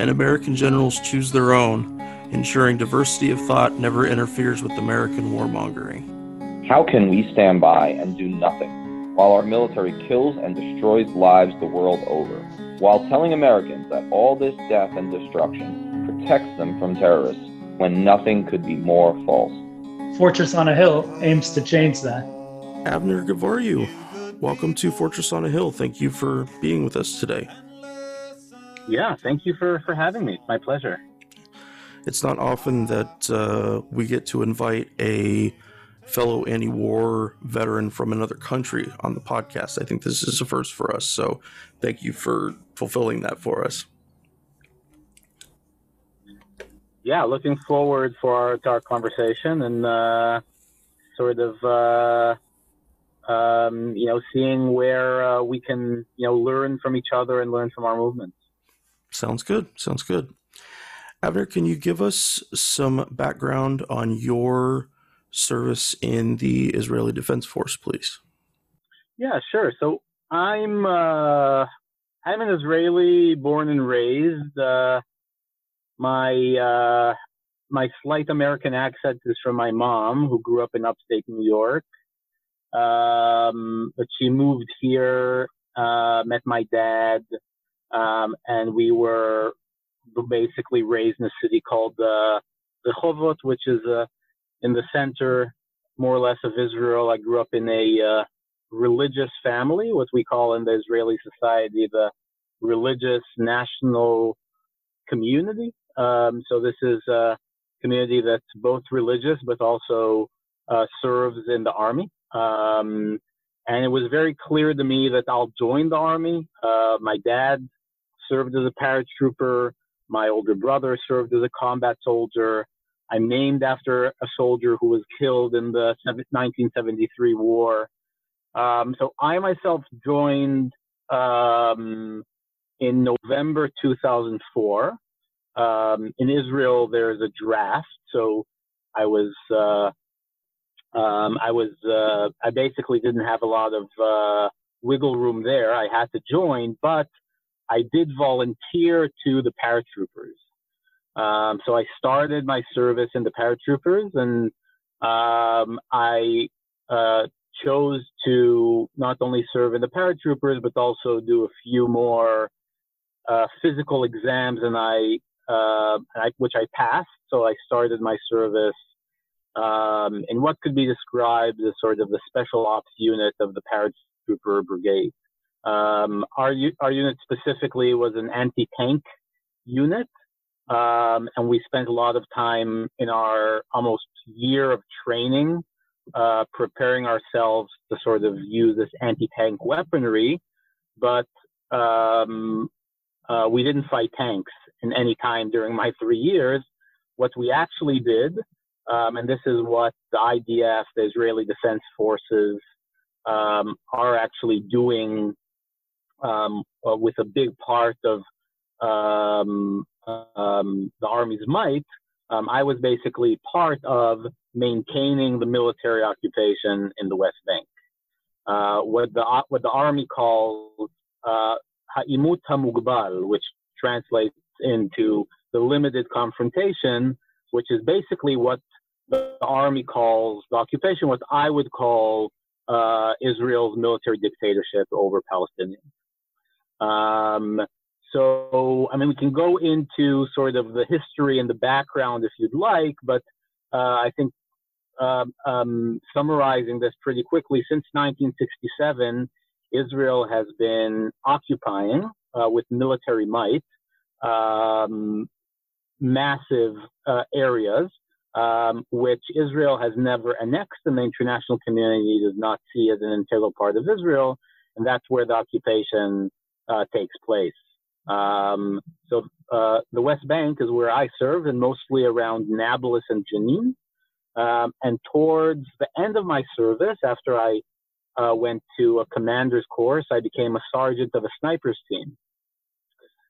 and American generals choose their own, ensuring diversity of thought never interferes with American warmongering. How can we stand by and do nothing while our military kills and destroys lives the world over, while telling Americans that all this death and destruction protects them from terrorists when nothing could be more false. Fortress on a Hill aims to change that. Avner Gvaryahu, welcome to Fortress on a Hill. Thank you for being with us today. Yeah, thank you for, for having me. It's My pleasure. It's not often that uh, we get to invite a fellow anti war veteran from another country on the podcast. I think this is a first for us. So thank you for fulfilling that for us yeah, looking forward for our, to our conversation and uh, sort of uh, um, you know seeing where uh, we can you know learn from each other and learn from our movements. Sounds good. Sounds good. Avner, can you give us some background on your service in the Israeli Defense Force, please? Yeah, sure. So I'm uh, I'm an Israeli, born and raised. Uh, my uh, my slight American accent is from my mom, who grew up in upstate New York. Um, but she moved here, uh, met my dad, um, and we were basically raised in a city called uh, Chovot, which is uh, in the center, more or less, of Israel. I grew up in a uh, religious family, what we call in the Israeli society the religious national community. Um, so this is a community that's both religious but also uh, serves in the army. Um, and it was very clear to me that I'll join the army. Uh, my dad served as a paratrooper. My older brother served as a combat soldier. I'm named after a soldier who was killed in the 1973 war. Um, so I myself joined um, in November 2004 um, in Israel, there's a draft. So I was, uh, um, I was, uh, I basically didn't have a lot of uh, wiggle room there. I had to join, but I did volunteer to the paratroopers. Um, so I started my service in the paratroopers, and um, I uh, chose to not only serve in the paratroopers, but also do a few more uh, physical exams, and I uh, I, which I passed. So I started my service um, in what could be described as sort of the special ops unit of the paratrooper brigade. Um, our, our unit specifically was an anti-tank unit, um, and we spent a lot of time in our almost year of training uh, preparing ourselves to sort of use this anti-tank weaponry, but um, uh, we didn't fight tanks in any time during my three years. What we actually did, um, and this is what the IDF, the Israeli Defense Forces, um, are actually doing um, uh, with a big part of um, um, the Army's might. Um, I was basically part of maintaining the military occupation in the West Bank. Uh, what the what the army calls uh, ha'imut hamugbal, which translates into the limited confrontation, which is basically what the army calls the occupation, what I would call uh, Israel's military dictatorship over Palestinians. Um, so, I mean, we can go into sort of the history and the background if you'd like, but uh, I think um, um, summarizing this pretty quickly, since 1967, Israel has been occupying uh, with military might um, massive uh, areas, um, which Israel has never annexed, and the international community does not see as an integral part of Israel, and that's where the occupation uh, takes place. Um, so uh, the West Bank is where I serve, and mostly around Nablus and Jenin. Um, and towards the end of my service, after I uh, went to a commander's course, I became a sergeant of a snipers team.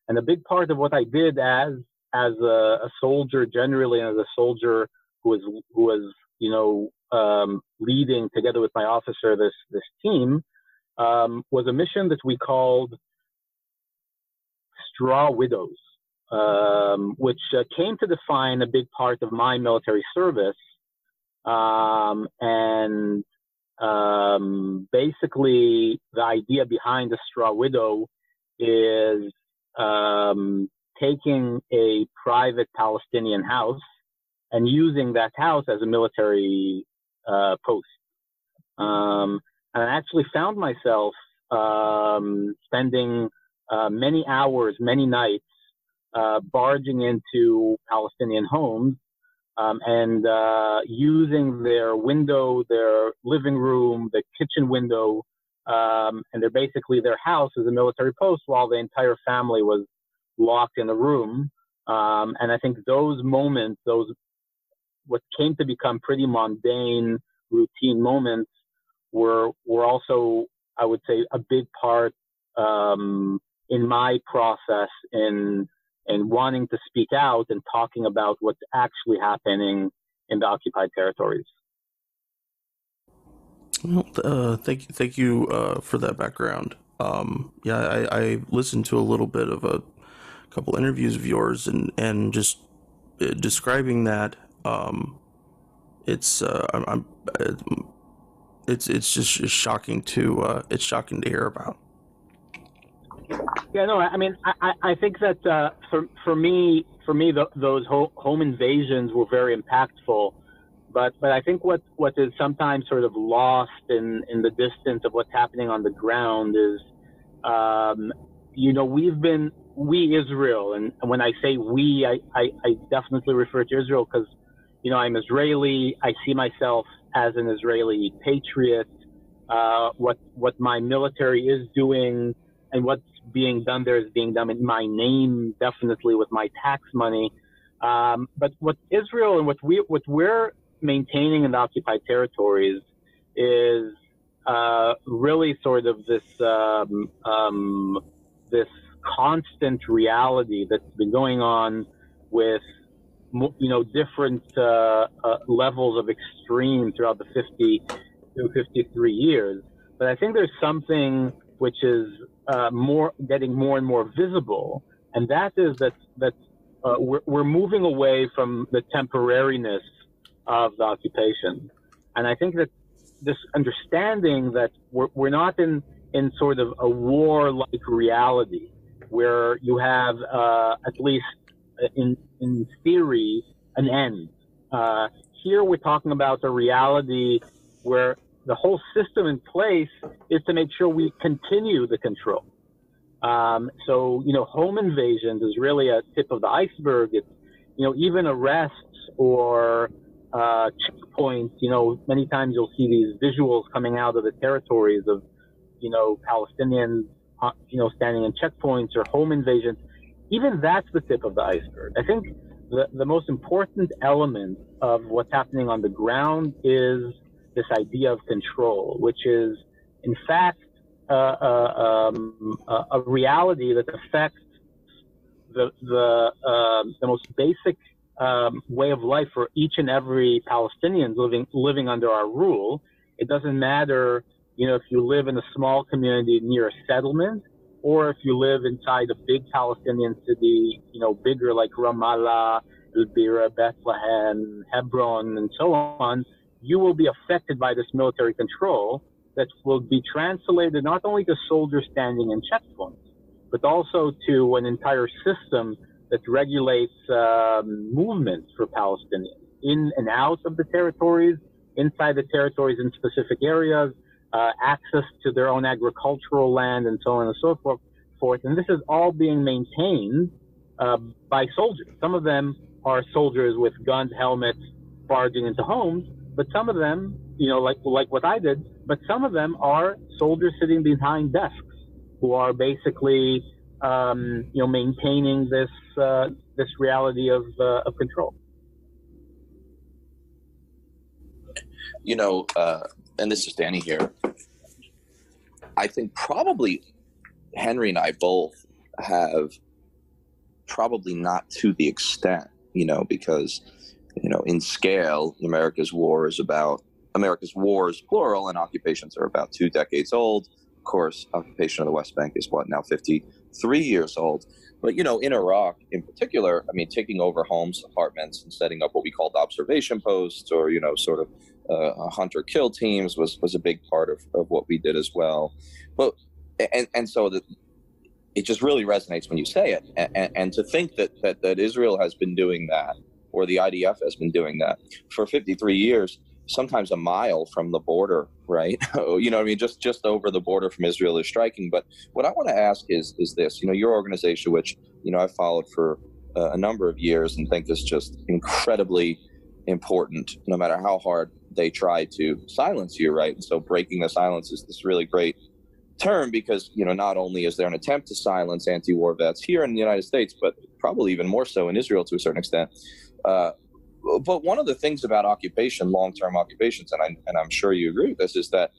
And a big part of what I did as as a, a soldier generally, and as a soldier who was who was you know um, leading together with my officer this this team um, was a mission that we called Straw Widows, um, which uh, came to define a big part of my military service. Um, and um, basically, the idea behind the Straw Widow is um, taking a private Palestinian house and using that house as a military uh, post. Um, and I actually found myself um, spending uh, many hours, many nights, uh, barging into Palestinian homes um, and uh, using their window, their living room, the kitchen window, um, and they're basically their house as a military post while the entire family was locked in a room. Um, and I think those moments, those what came to become pretty mundane, routine moments, were were also, I would say, a big part um, in my process in in wanting to speak out and talking about what's actually happening in the occupied territories. Well, uh, thank you, thank you uh, for that background. Um, yeah, I, I, listened to a little bit of a couple interviews of yours, and and just uh, describing that. Um, it's uh, I'm, I'm, it's it's just shocking to uh, it's shocking to hear about. Yeah, no, I mean, I, I think that uh, for for me, for me, the, those ho- home invasions were very impactful. But but I think what what is sometimes sort of lost in in the distance of what's happening on the ground is, um, you know, we've been we Israel, and, and when I say we, I I, I definitely refer to Israel because, you know, I'm Israeli. I see myself as an Israeli patriot. Uh, what what my military is doing and what's being done there is being done in my name, definitely with my tax money. Um, but what Israel and what we what we're maintaining in the occupied territories is uh, really sort of this um, um, this constant reality that's been going on with you know different uh, uh, levels of extreme throughout the 50 to 53 years. But I think there's something which is uh, more getting more and more visible, and that is that that uh, we're, we're moving away from the temporariness of the occupation, and I think that this understanding that we're, we're not in in sort of a war-like reality where you have uh, at least in in theory an end. Uh, here we're talking about a reality where the whole system in place is to make sure we continue the control. Um, so, you know, home invasions is really a tip of the iceberg. It's, you know, even arrests or uh, checkpoints, you know, many times you'll see these visuals coming out of the territories of, you know, Palestinians, uh, you know, standing in checkpoints or home invasions. Even that's the tip of the iceberg. I think the, the most important element of what's happening on the ground is this idea of control, which is, in fact, uh, uh, um, a reality that affects the the, uh, the most basic um, way of life for each and every Palestinian living living under our rule. It doesn't matter, you know, if you live in a small community near a settlement, or if you live inside a big Palestinian city, you know, bigger like Ramallah, El Bira, Bethlehem, Hebron, and so on you will be affected by this military control that will be translated not only to soldiers standing in checkpoints, but also to an entire system that regulates um, movements for Palestinians in and out of the territories, inside the territories in specific areas, uh, access to their own agricultural land, and so on and so forth. And this is all being maintained uh, by soldiers. Some of them are soldiers with guns, helmets, barging into homes, but some of them, you know, like like what I did, but some of them are soldiers sitting behind desks who are basically um, you know, maintaining this uh, this reality of uh, of control. You know, uh, and this is Danny here. I think probably Henry and I both have probably not to the extent, you know, because you know, in scale, America's war is about America's wars, plural, and occupations are about two decades old. Of course, occupation of the West Bank is what now 53 years old. But you know, in Iraq, in particular, I mean, taking over homes, apartments, and setting up what we called observation posts, or you know, sort of uh, hunter kill teams, was was a big part of, of what we did as well. But and and so that it just really resonates when you say it, and, and to think that, that that Israel has been doing that, or the IDF has been doing that for 53 years sometimes a mile from the border, right? you know, I mean, just just over the border from Israel is striking. But what I want to ask is is this: you know, your organization, which you know I've followed for uh, a number of years and think is just incredibly important, no matter how hard they try to silence you, right? And so, breaking the silence is this really great term because you know not only is there an attempt to silence anti-war vets here in the United States, but probably even more so in Israel to a certain extent. Uh, but one of the things about occupation, long-term occupations, and, I, and I'm sure you agree with this, is that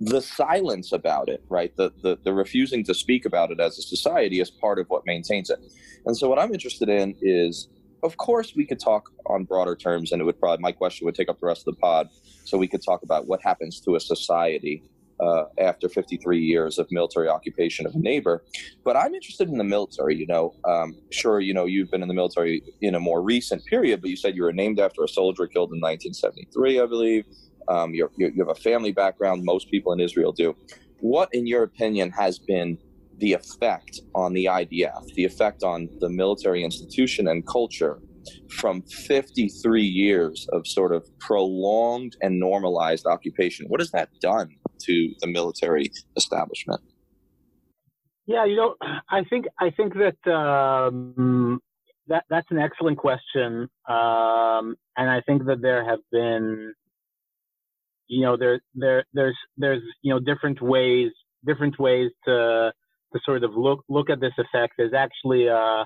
the silence about it, right? The, the the refusing to speak about it as a society is part of what maintains it. And so, what I'm interested in is, of course, we could talk on broader terms, and it would probably my question would take up the rest of the pod. So we could talk about what happens to a society uh, after 53 years of military occupation of a neighbor. But I'm interested in the military. You know, um, sure, you know, you've been in the military in a more recent period, but you said you were named after a soldier killed in 1973, I believe. Um, you have a family background. Most people in Israel do. What, in your opinion, has been the effect on the IDF, the effect on the military institution and culture from 53 years of sort of prolonged and normalized occupation? What has that done to the military establishment? Yeah, you know, I think I think that um, that that's an excellent question, um, and I think that there have been, you know, there there there's there's you know different ways different ways to to sort of look look at this effect. There's actually uh,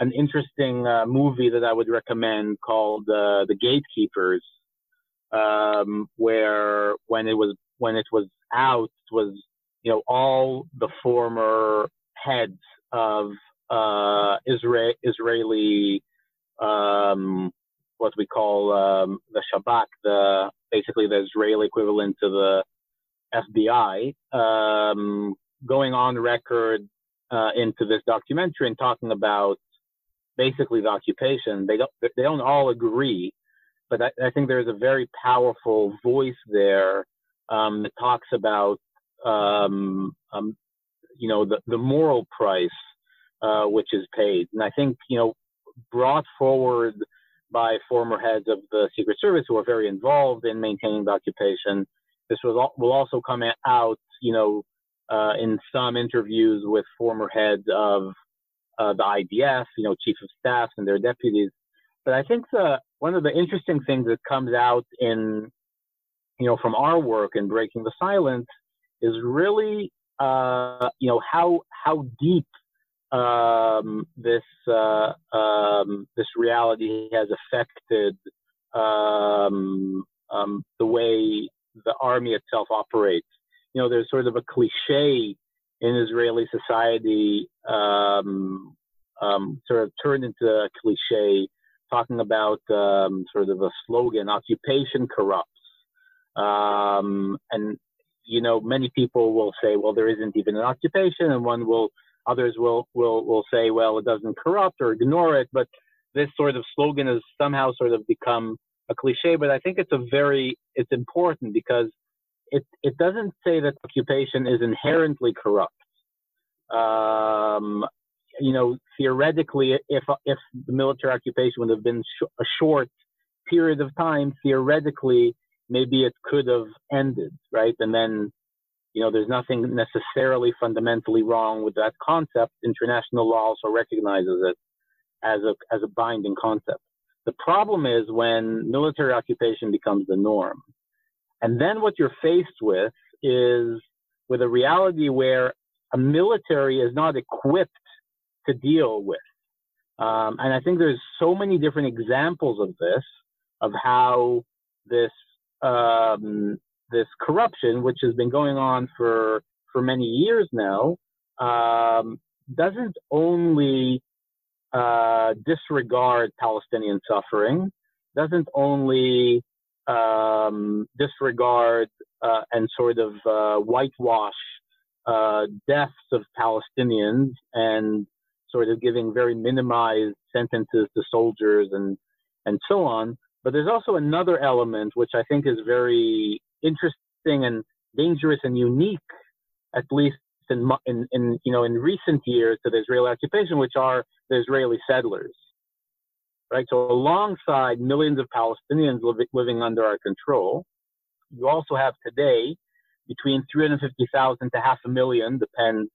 an interesting uh, movie that I would recommend called uh, The Gatekeepers, um, where when it was when it was out was you know all the former heads of uh, Isra- Israeli um, what we call um, the Shabak, the basically the Israeli equivalent to the FBI, um, going on record uh, into this documentary and talking about basically the occupation. They don't they don't all agree, but I, I think there's a very powerful voice there um, that talks about um, um, you know the, the moral price uh, which is paid, and I think you know brought forward by former heads of the Secret Service who are very involved in maintaining the occupation. This will will also come out, you know, uh, in some interviews with former heads of uh, the IDF, you know, chief of staffs and their deputies. But I think the, one of the interesting things that comes out in you know, from our work in breaking the silence is really, uh, you know, how how deep um, this uh, um, this reality has affected um, um, the way the army itself operates. You know, there's sort of a cliche in Israeli society, um, um, sort of turned into a cliche, talking about sort of a slogan: "Occupation corrupts." Um, and you know, many people will say, well, there isn't even an occupation, and one will, others will will will say, well, it doesn't corrupt or ignore it. But this sort of slogan has somehow sort of become a cliche. But I think it's a very it's important because it it doesn't say that occupation is inherently corrupt. Um, you know, theoretically, if if the military occupation would have been sh- a short period of time, theoretically maybe it could have ended, right? And then, you know, there's nothing necessarily fundamentally wrong with that concept. International law also recognizes it as a as a binding concept. The problem is when military occupation becomes the norm. And then what you're faced with is with a reality where a military is not equipped to deal with. Um, and I think there's so many different examples of this, of how this um, this corruption, which has been going on for for many years now, um, doesn't only uh, disregard Palestinian suffering, doesn't only um, disregard uh, and sort of uh, whitewash uh, deaths of Palestinians and sort of giving very minimized sentences to soldiers and and so on. But there's also another element which I think is very interesting and dangerous and unique, at least in, in, in you know in recent years to the Israeli occupation, which are the Israeli settlers. Right. So alongside millions of Palestinians li- living under our control, you also have today between 350,000 to half a million, depends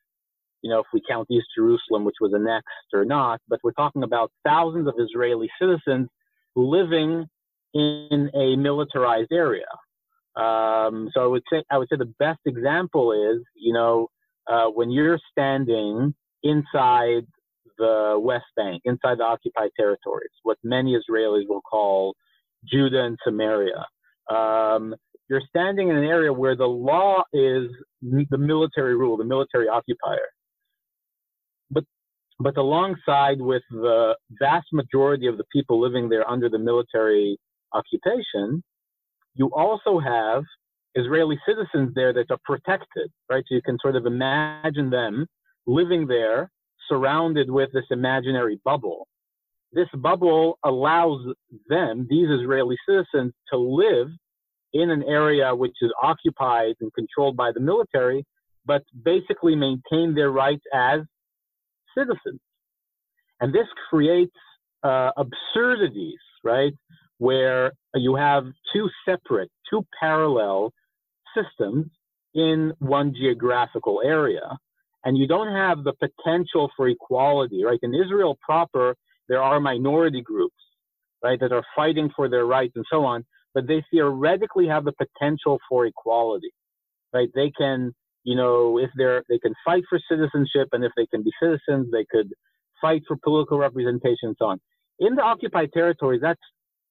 you know, if we count East Jerusalem, which was annexed or not, but we're talking about thousands of Israeli citizens living in a militarized area. Um, so I would say I would say the best example is, you know, uh, when you're standing inside the West Bank, inside the occupied territories, what many Israelis will call Judea and Samaria. Um, you're standing in an area where the law is the military rule, the military occupier but alongside with the vast majority of the people living there under the military occupation, you also have Israeli citizens there that are protected, right? So you can sort of imagine them living there surrounded with this imaginary bubble. This bubble allows them, these Israeli citizens, to live in an area which is occupied and controlled by the military, but basically maintain their rights as citizens. And this creates uh, absurdities, right? Where you have two separate, two parallel systems in one geographical area. And you don't have the potential for equality, right? In Israel proper, there are minority groups, right, that are fighting for their rights and so on, but they theoretically have the potential for equality, right? They can you know, if they're they can fight for citizenship and if they can be citizens, they could fight for political representation and so on. In the occupied territories, that's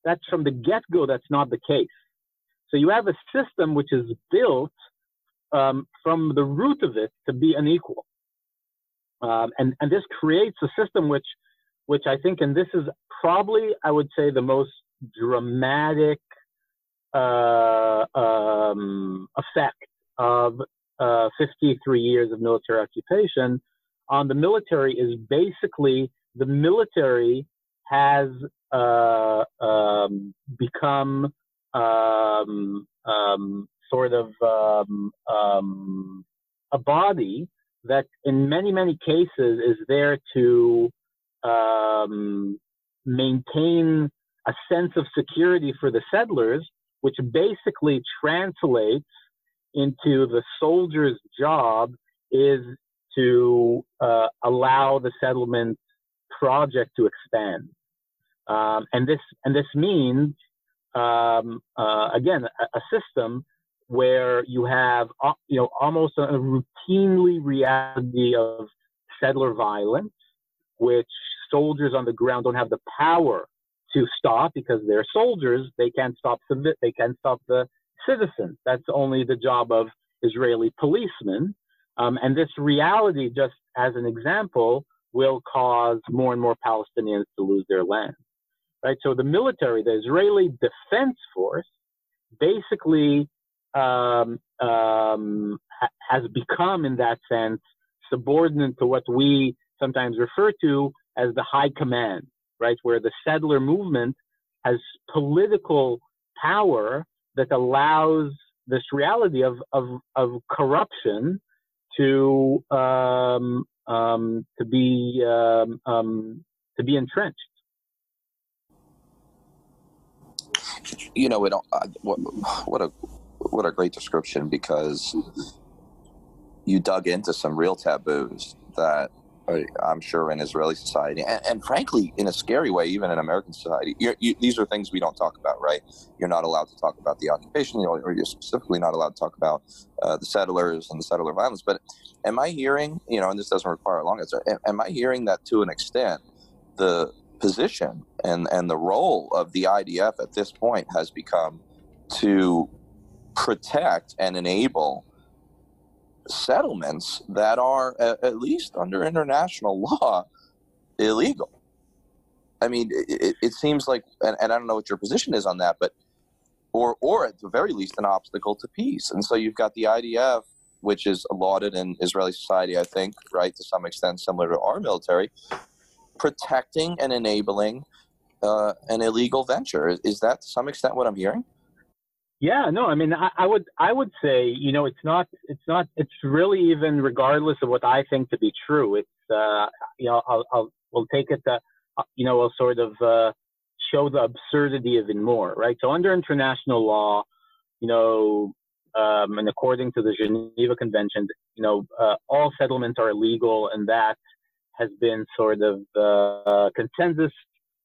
that's from the get-go. That's not the case. So you have a system which is built um, from the root of it to be unequal, um, and and this creates a system which which I think, and this is probably I would say the most dramatic uh, um, effect of uh, 53 years of military occupation on the military is basically the military has uh, um, become um, um, sort of um, um, a body that in many, many cases is there to um, maintain a sense of security for the settlers, which basically translates into the soldier's job is to uh, allow the settlement project to expand. Um, and this and this means um, uh, again a, a, system where you have uh, you know almost a routinely reality of settler violence, which soldiers on the ground don't have the power to stop because they're soldiers. They can't stop the they can't stop the citizens. That's only the job of Israeli policemen. Um, and this reality, just as an example, will cause more and more Palestinians to lose their land. Right. So the military, the Israeli Defense Force, basically um, um, ha- has become, in that sense, subordinate to what we sometimes refer to as the high command, right, where the settler movement has political power that allows this reality of of, of corruption to um, um, to be um, um to be entrenched. You know, it, uh, what, what a what a great description because you dug into some real taboos that I'm sure in Israeli society, and, and, frankly, in a scary way, even in American society. You, these are things we don't talk about, right? You're not allowed to talk about the occupation, or you're specifically not allowed to talk about uh, the settlers and the settler violence. But am I hearing, you know, and this doesn't require a long answer, am I hearing that to an extent the position and, and the role of the IDF at this point has become to protect and enable settlements that are, at least under international law, illegal. I mean, it, it seems like, and, and I don't know what your position is on that, but or or at the very least an obstacle to peace. And so you've got the IDF, which is lauded in Israeli society, I think, right, to some extent similar to our military, protecting and enabling uh, an illegal venture. Is, that to some extent what I'm hearing? Yeah, no, I mean, I, I, would, I would say, you know, it's not, it's not, it's really even regardless of what I think to be true. It's, uh, you know, I'll, I'll, we'll take it, that, uh, you know, we'll sort of uh, show the absurdity even more, right? So under international law, you know, um, and according to the Geneva Convention, you know, uh, all settlements are illegal, and that has been sort of uh, consensus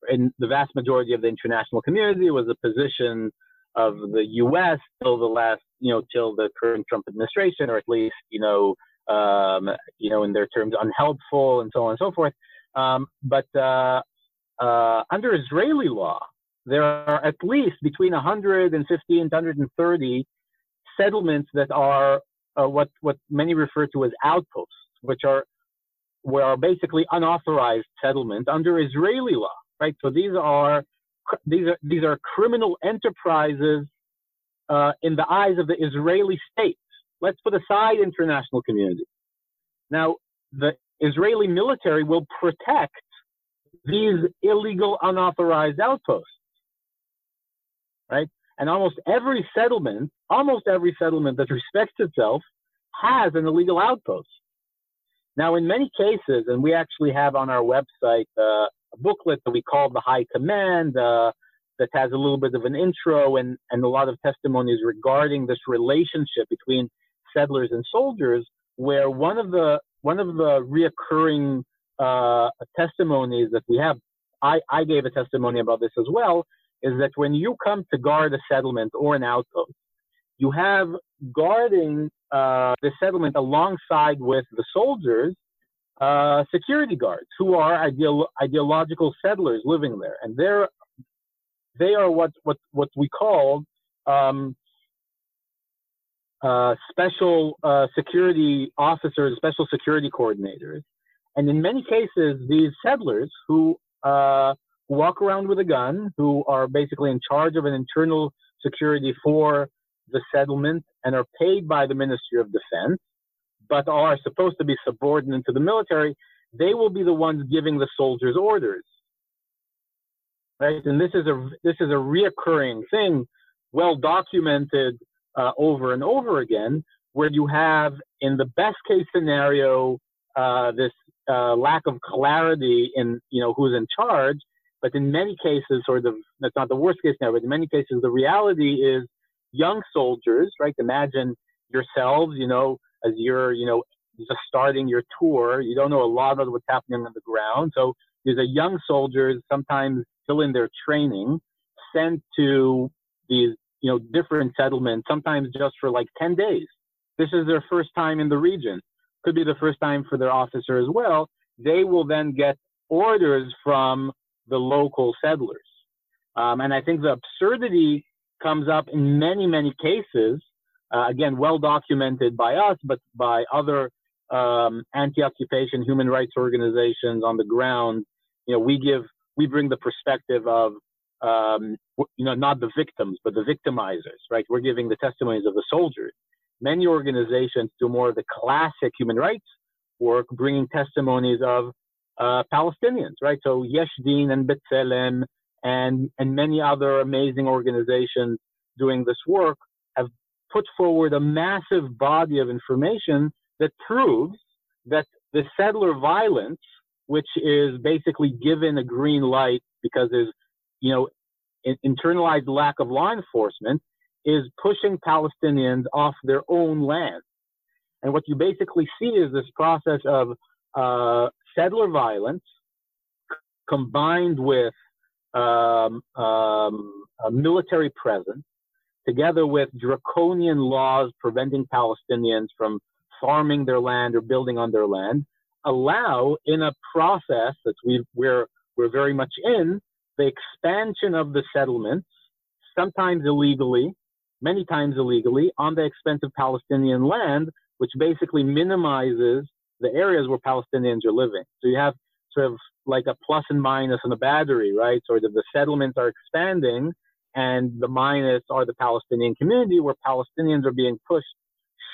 in the vast majority of the international community was the position of the U.S. till the last, you know, till the current Trump administration, or at least, you know, um, you know, in their terms, unhelpful and so on and so forth. Um, but uh, uh, under Israeli law, there are at least between 150 and 130 settlements that are uh, what what many refer to as outposts, which are were basically unauthorized settlement under Israeli law, right? So these are these are these are criminal enterprises uh, in the eyes of the Israeli state. Let's put aside international community. Now, the Israeli military will protect these illegal, unauthorized outposts, right? And almost every settlement, almost every settlement that respects itself, has an illegal outpost. Now, in many cases, and we actually have on our website uh, a booklet that we call the High Command uh, that has a little bit of an intro and, and a lot of testimonies regarding this relationship between settlers and soldiers, where one of the one of the reoccurring uh, testimonies that we have, I, I gave a testimony about this as well, is that when you come to guard a settlement or an outpost, you have guarding uh, the settlement alongside with the soldiers uh, security guards who are ideological settlers living there, and they're they are what what what we call um, uh, special uh, security officers, special security coordinators, and in many cases, these settlers who uh, walk around with a gun, who are basically in charge of an internal security for the settlement and are paid by the Ministry of Defense, but are supposed to be subordinate to the military, they will be the ones giving the soldiers orders. Right? And this is a this is a reoccurring thing, well documented uh, over and over again, where you have in the best case scenario uh, this uh, lack of clarity in you know who's in charge, but in many cases, or the that's not the worst case scenario, but in many cases the reality is young soldiers, right? Imagine yourselves, you know, as you're, you know, just starting your tour. You don't know a lot about what's happening on the ground. So these are young soldiers, sometimes still in their training, sent to these, you know, different settlements, sometimes just for like 10 days. This is their first time in the region. Could be the first time for their officer as well. They will then get orders from the local settlers. Um, and I think the absurdity comes up in many, many cases uh, again, well documented by us, but by other um, anti-occupation human rights organizations on the ground. You know, we give, we bring the perspective of, um, you know, not the victims, but the victimizers, right? We're giving the testimonies of the soldiers. Many organizations do more of the classic human rights work, bringing testimonies of uh, Palestinians, right? So Yesh Din and B'Tselem and, and many other amazing organizations doing this work have put forward a massive body of information that proves that the settler violence, which is basically given a green light because there's, you know, internalized lack of law enforcement, is pushing Palestinians off their own land. And what you basically see is this process of uh, settler violence combined with um, um, a military presence, together with draconian laws preventing Palestinians from farming their land or building on their land, allow in a process that we we're we're very much in the expansion of the settlements, sometimes illegally, many times illegally, on the expense of Palestinian land, which basically minimizes the areas where Palestinians are living. So you have sort of like a plus and minus in a battery, right? Sort of the settlements are expanding, and the minus are the Palestinian community, where Palestinians are being pushed,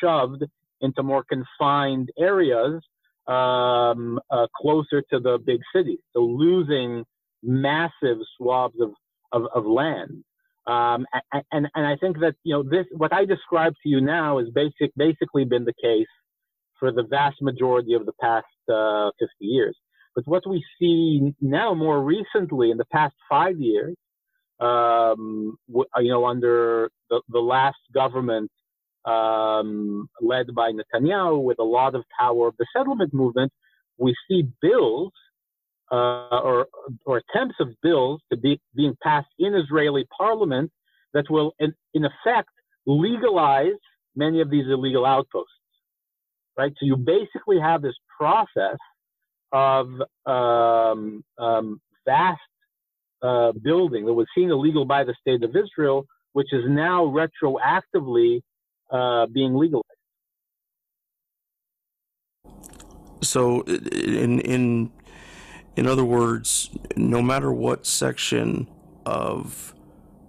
shoved into more confined areas um, uh, closer to the big cities. So losing massive swaths of, of, of land. Um, and, and, and I think that, you know, this, what I described to you now is basic, basically been the case for the vast majority of the past uh, 50 years. But what we see now more recently in the past five years, um, you know, under the, the last government um, led by Netanyahu with a lot of power of the settlement movement, we see bills uh, or, or attempts of bills to be being passed in Israeli parliament that will, in, in effect, legalize many of these illegal outposts. Right. So you basically have this process of um, um, vast uh, building that was seen illegal by the state of Israel, which is now retroactively uh, being legalized. So, in in in other words, no matter what section of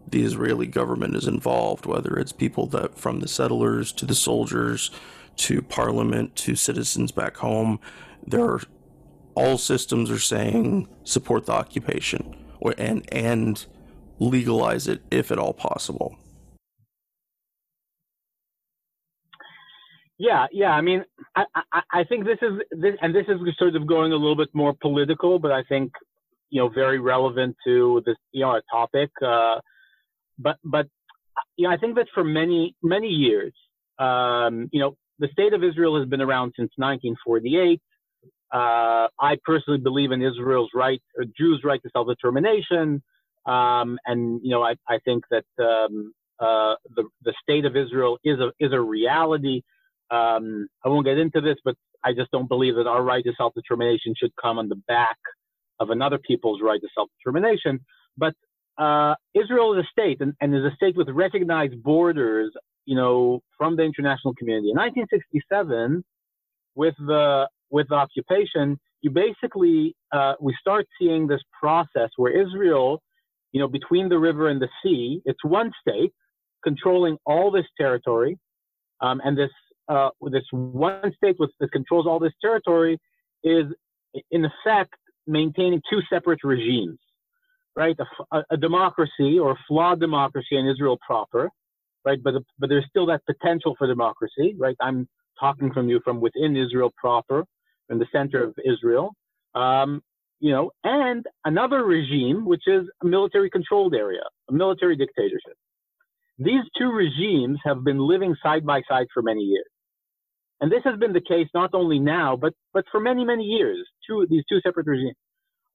the Israeli government is involved, whether it's people that from the settlers to the soldiers to parliament to citizens back home, there are all systems are saying support the occupation or and and legalize it if at all possible. Yeah, yeah. I mean, I, I, I think this is this, and this is sort of going a little bit more political, but I think you know very relevant to this you know our topic. Uh, but but you know, I think that for many many years, um, you know, the state of Israel has been around since 1948. Uh, I personally believe in Israel's right, or Jews' right to self-determination, um, and you know, I, I think that um, uh, the the state of Israel is a is a reality. Um, I won't get into this, but I just don't believe that our right to self-determination should come on the back of another people's right to self-determination. But uh, Israel is a state, and, and is a state with recognized borders, you know, from the international community. In 1967, with the with the occupation, you basically uh, we start seeing this process where Israel, you know, between the river and the sea, it's one state controlling all this territory, um, and this uh, this one state with, that controls all this territory is in effect maintaining two separate regimes, right? A, a democracy or a flawed democracy in Israel proper, right? But but there's still that potential for democracy, right? I'm talking from you from within Israel proper, in the center of Israel, um, you know, and another regime which is a military controlled area, a military dictatorship. These two regimes have been living side by side for many years. And this has been the case not only now, but, but for many, many years, two, these two separate regimes.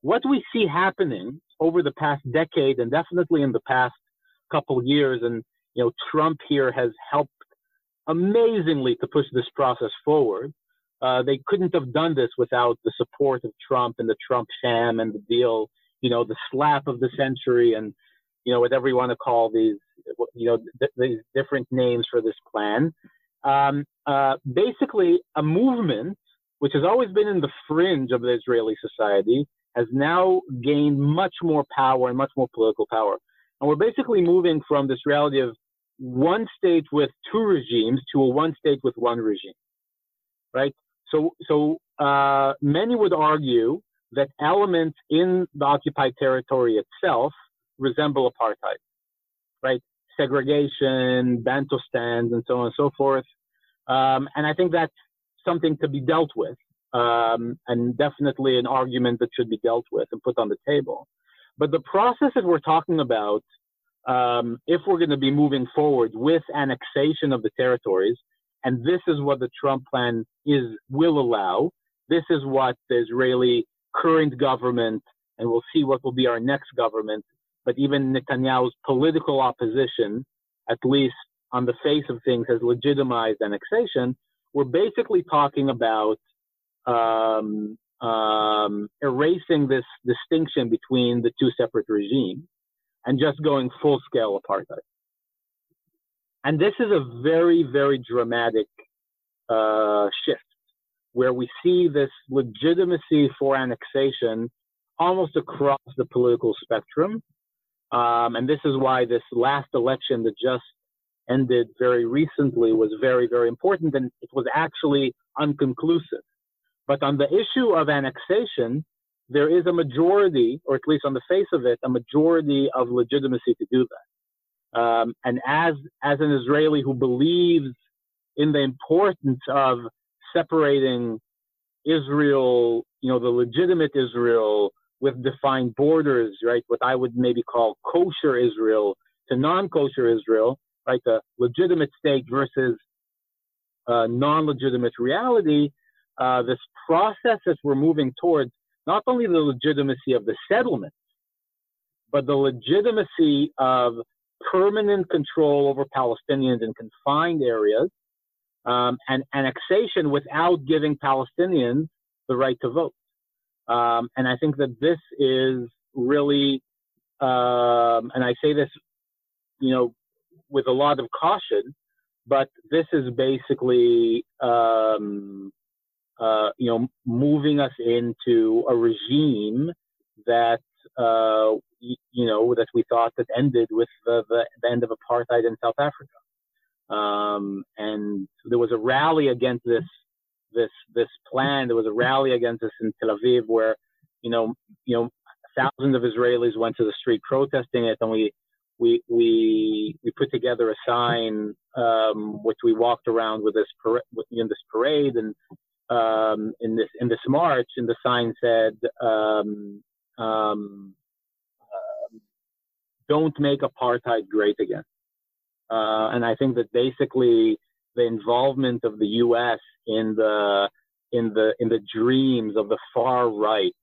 What we see happening over the past decade and definitely in the past couple years, and you know, Trump here has helped amazingly to push this process forward. Uh, they couldn't have done this without the support of Trump and the Trump sham and the deal, you know, the slap of the century and, you know, whatever you want to call these, you know, th- these different names for this plan. Um, uh, basically, a movement which has always been in the fringe of the Israeli society has now gained much more power and much more political power. And we're basically moving from this reality of one state with two regimes to a one state with one regime, right? So, so uh, many would argue that elements in the occupied territory itself resemble apartheid, right? Segregation, bantustans, and so on and so forth. Um, and I think that's something to be dealt with, um, and definitely an argument that should be dealt with and put on the table. But the process that we're talking about, um, if we're going to be moving forward with annexation of the territories, and this is what the Trump plan is will allow. this is what the Israeli current government, and we'll see what will be our next government, but even Netanyahu's political opposition, at least on the face of things, has legitimized annexation. We're basically talking about um, um, erasing this distinction between the two separate regimes and just going full scale apartheid. And this is a very, very dramatic uh, shift where we see this legitimacy for annexation almost across the political spectrum. Um, and this is why this last election that just ended very recently was very, very important. And it was actually unconclusive. But on the issue of annexation, there is a majority, or at least on the face of it, a majority of legitimacy to do that. Um, and as as an Israeli who believes in the importance of separating Israel, you know, the legitimate Israel with defined borders, right? What I would maybe call kosher Israel to non-kosher Israel, right? The legitimate state versus uh, non-legitimate reality. Uh, this process that we're moving towards, not only the legitimacy of the settlement, but the legitimacy of permanent control over Palestinians in confined areas um, and annexation without giving Palestinians the right to vote. Um, and I think that this is really, um, and I say this, you know, with a lot of caution, but this is basically um, uh, you know, moving us into a regime that, uh, you know, that we thought that ended with the, the, the end of apartheid in South Africa. Um, and there was a rally against this, this, this plan. There was a rally against this in Tel Aviv where, you know, you know, thousands of Israelis went to the street protesting it, and we, we, we, we put together a sign, um, which we walked around with this, par- in this parade and, um, in this in this march, and the sign said, um, uh, "Don't make apartheid great again." Uh, and I think that basically the involvement of the U.S. in the in the in the dreams of the far right,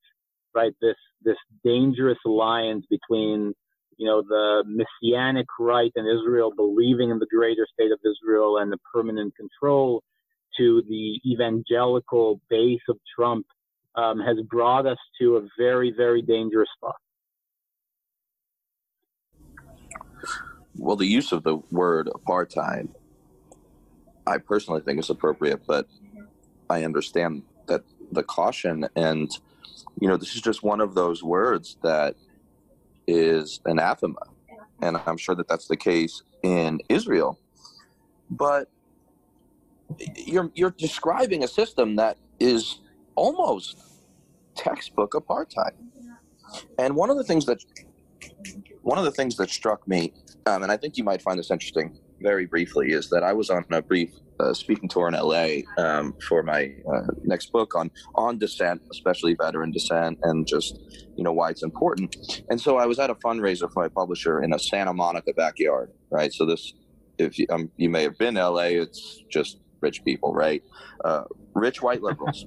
right? This this dangerous alliance between you know the messianic right and Israel believing in the greater state of Israel and the permanent control to the evangelical base of Trump um, has brought us to a very, very dangerous spot. Well, the use of the word apartheid, I personally think is appropriate, but I understand that the caution and you know this is just one of those words that is anathema and i'm sure that that's the case in israel but you're you're describing a system that is almost textbook apartheid. And one of the things that one of the things that struck me, um, and I think you might find this interesting, very briefly, is that I was on a brief uh, speaking tour in LA um, for my uh, next book on on dissent, especially veteran dissent, and just you know why it's important. And so I was at a fundraiser for my publisher in a Santa Monica backyard, right? So this, if you, um, you may have been LA, it's just rich people, right? Uh, rich white liberals,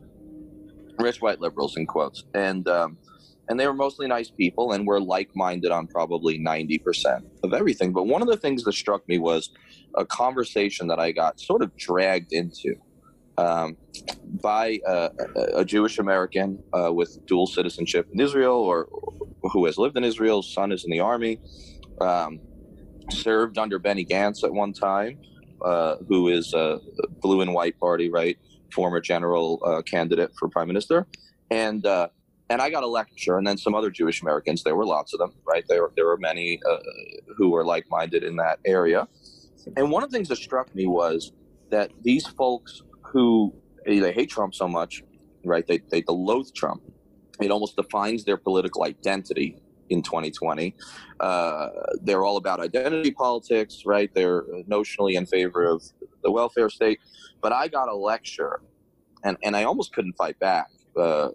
rich white liberals in quotes, and um, and they were mostly nice people and were like-minded on probably 90% of everything but one of the things that struck me was a conversation that i got sort of dragged into um, by a, a, jewish american uh, with dual citizenship in israel or who has lived in israel son is in the army um, served under benny gantz at one time uh, who is a blue and white party, right? Former general uh, candidate for prime minister, and uh, and I got a lecture, and then some other Jewish Americans. There were lots of them, right? There there were many uh, who were like minded in that area, and one of the things that struck me was that these folks who they hate Trump so much, right? They they loathe Trump. It almost defines their political identity in 2020. Uh, they're all about identity politics, right? They're notionally in favor of the welfare state. But I got a lecture, and, and I almost couldn't fight back uh,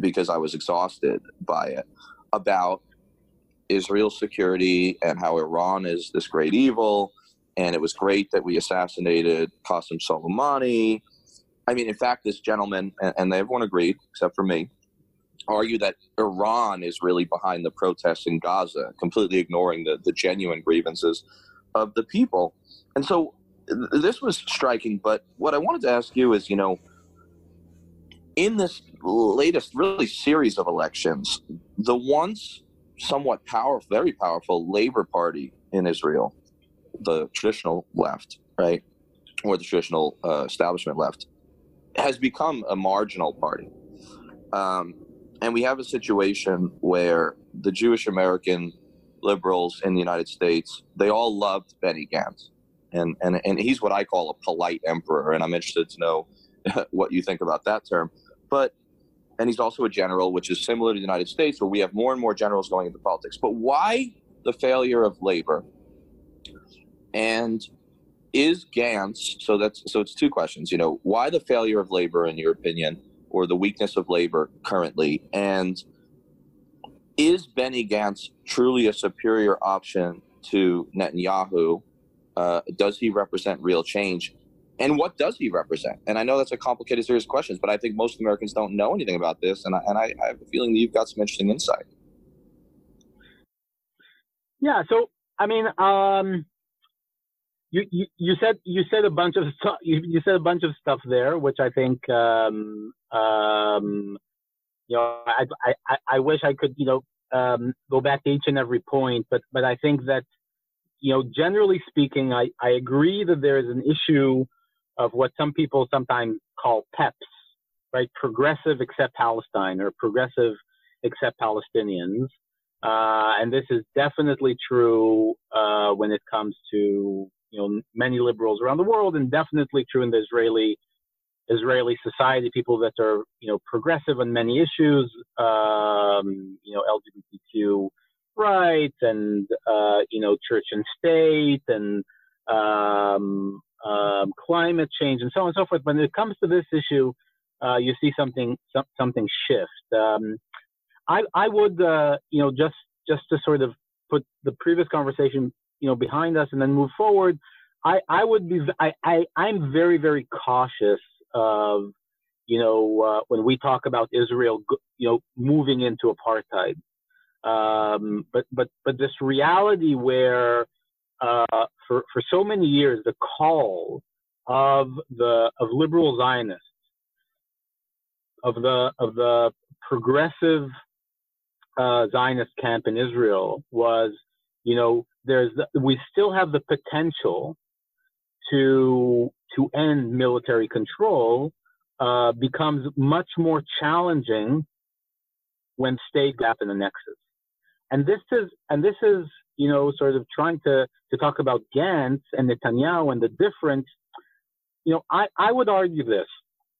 because I was exhausted by it about Israel security and how Iran is this great evil. And it was great that we assassinated Qasem Soleimani. I mean, in fact, this gentleman and, and everyone agreed except for me argue that Iran is really behind the protests in Gaza, completely ignoring the, the genuine grievances of the people. And so th- this was striking. But what I wanted to ask you is, you know, in this latest really series of elections, the once somewhat powerful, very powerful Labor Party in Israel, the traditional left, right, or the traditional uh, establishment left, has become a marginal party. Um, and we have a situation where the Jewish American liberals in the United States, they all loved Benny Gantz. And, and, and he's what I call a polite emperor. And I'm interested to know what you think about that term. But, and he's also a general, which is similar to the United States, where we have more and more generals going into politics. But why the failure of labor? And is Gantz, so that's, so it's two questions, you know, why the failure of labor, in your opinion? Or the weakness of labor currently? And is Benny Gantz truly a superior option to Netanyahu? Uh, does he represent real change? And what does he represent? And I know that's a complicated series of questions, but I think most Americans don't know anything about this. And I, and I, I have a feeling that you've got some interesting insight. Yeah. So, I mean, um, you, you, said you said a bunch of stuff you, you said a bunch of stuff there which i think um, um, you know I, I i wish i could you know um, go back to each and every point but but i think that you know generally speaking i i agree that there is an issue of what some people sometimes call peps right? Progressive except palestine or progressive except palestinians. Uh, and this is definitely true uh, when it comes to you know many liberals around the world, and definitely true in the Israeli Israeli society. People that are you know progressive on many issues, um, you know LGBTQ rights and uh, you know church and state and um, um, climate change and so on and so forth. When it comes to this issue, uh, you see something something shift. Um, I I would uh, you know just just to sort of put the previous conversation you know behind us and then move forward i i would be i, I i'm very very cautious of you know uh, when we talk about israel you know moving into apartheid. Um, but but but this reality where uh, for for so many years the call of the of liberal zionists of the of the progressive uh, Zionist camp in Israel was, you know, there's we still have the potential to to end military control uh, becomes much more challenging when state gap and annexes. And this is and this is you know sort of trying to to talk about Gantz and Netanyahu and the difference. You know, I, I would argue this.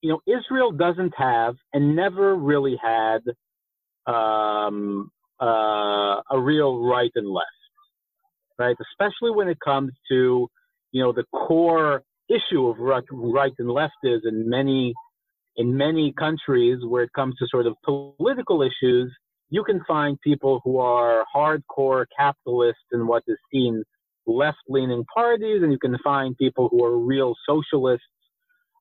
You know, Israel doesn't have and never really had um, uh, a real right and left right? Especially when it comes to, you know, the core issue of right, right and left is in many in many countries where it comes to sort of political issues, you can find people who are hardcore capitalists in what is seen left-leaning parties, and you can find people who are real socialists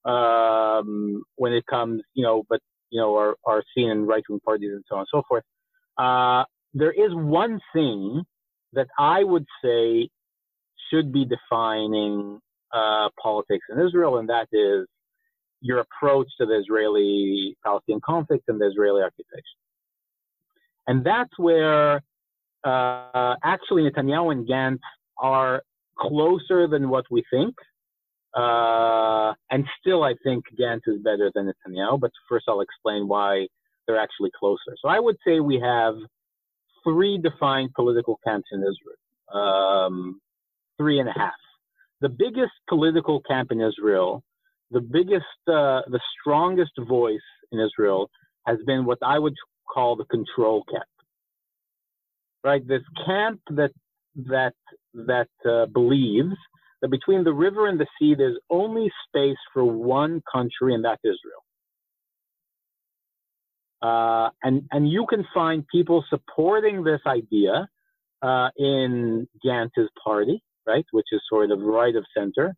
um, when it comes, you know, but you know, are, are seen in right-wing parties and so on and so forth. Uh, there is one thing that I would say should be defining uh, politics in Israel, and that is your approach to the Israeli Palestinian conflict and the Israeli occupation. And that's where uh, actually Netanyahu and Gantz are closer than what we think. Uh, and still, I think Gantz is better than Netanyahu. But first, I'll explain why they're actually closer. So I would say we have three defined political camps in Israel, um, three and a half. The biggest political camp in Israel, the biggest, uh, the strongest voice in Israel has been what I would call the control camp. Right, this camp that that that uh, believes that between the river and the sea, there's only space for one country, and that's Israel. Uh, and, and you can find people supporting this idea uh, in Gantz's party, right, which is sort of right of center.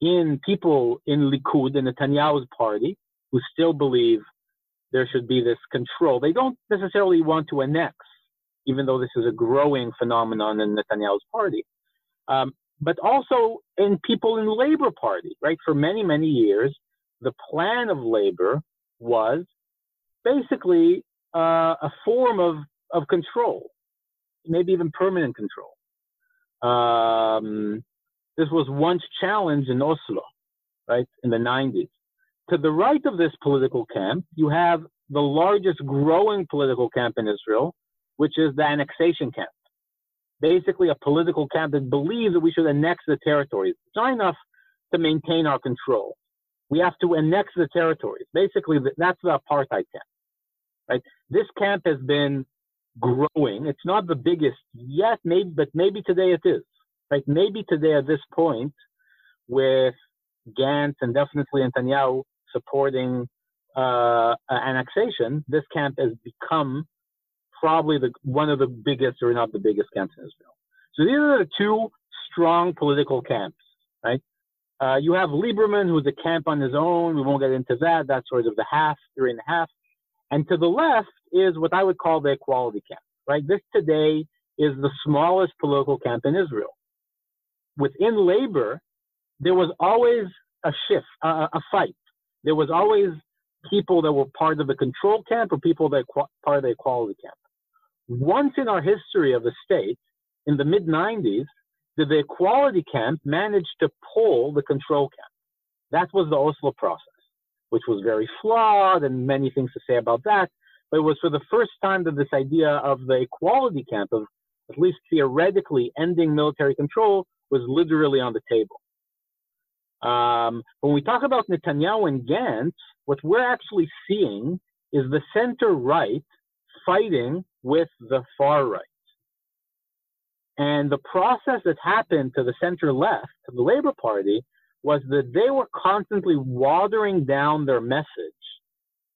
in people in Likud, in Netanyahu's party, who still believe there should be this control. They don't necessarily want to annex, even though this is a growing phenomenon in Netanyahu's party. Um, but also in people in Labor Party, right? For many, many years, the plan of labor was basically uh, a form of, of control, maybe even permanent control. Um, this was once challenged in Oslo, right, in the 90s. To the right of this political camp, you have the largest growing political camp in Israel, which is the annexation camp. Basically, a political camp that believes that we should annex the territories. It's not enough to maintain our control. We have to annex the territories. Basically, that's the apartheid camp. Right? This camp has been growing. It's not the biggest yet, maybe, but maybe today it is. Right? Maybe today at this point, with Gantz and definitely Netanyahu supporting uh, annexation, this camp has become probably the one of the biggest, or not the biggest, camps in Israel. So these are the two strong political camps, right? Uh, you have Lieberman, who's a camp on his own. We won't get into that. That's sort of the half, three and a half. And to the left is what I would call the equality camp, right? This today is the smallest political camp in Israel. Within labor, there was always a shift, uh, a fight. There was always people that were part of the control camp or people that were part of the equality camp. Once in our history of the state, in the mid 90s, did the equality camp manage to pull the control camp. That was the Oslo process, which was very flawed and many things to say about that. But it was for the first time that this idea of the equality camp, of at least theoretically ending military control, was literally on the table. Um, when we talk about Netanyahu and Gantz, what we're actually seeing is the center right fighting with the far right. And the process that happened to the center left, to the Labor Party, was that they were constantly watering down their message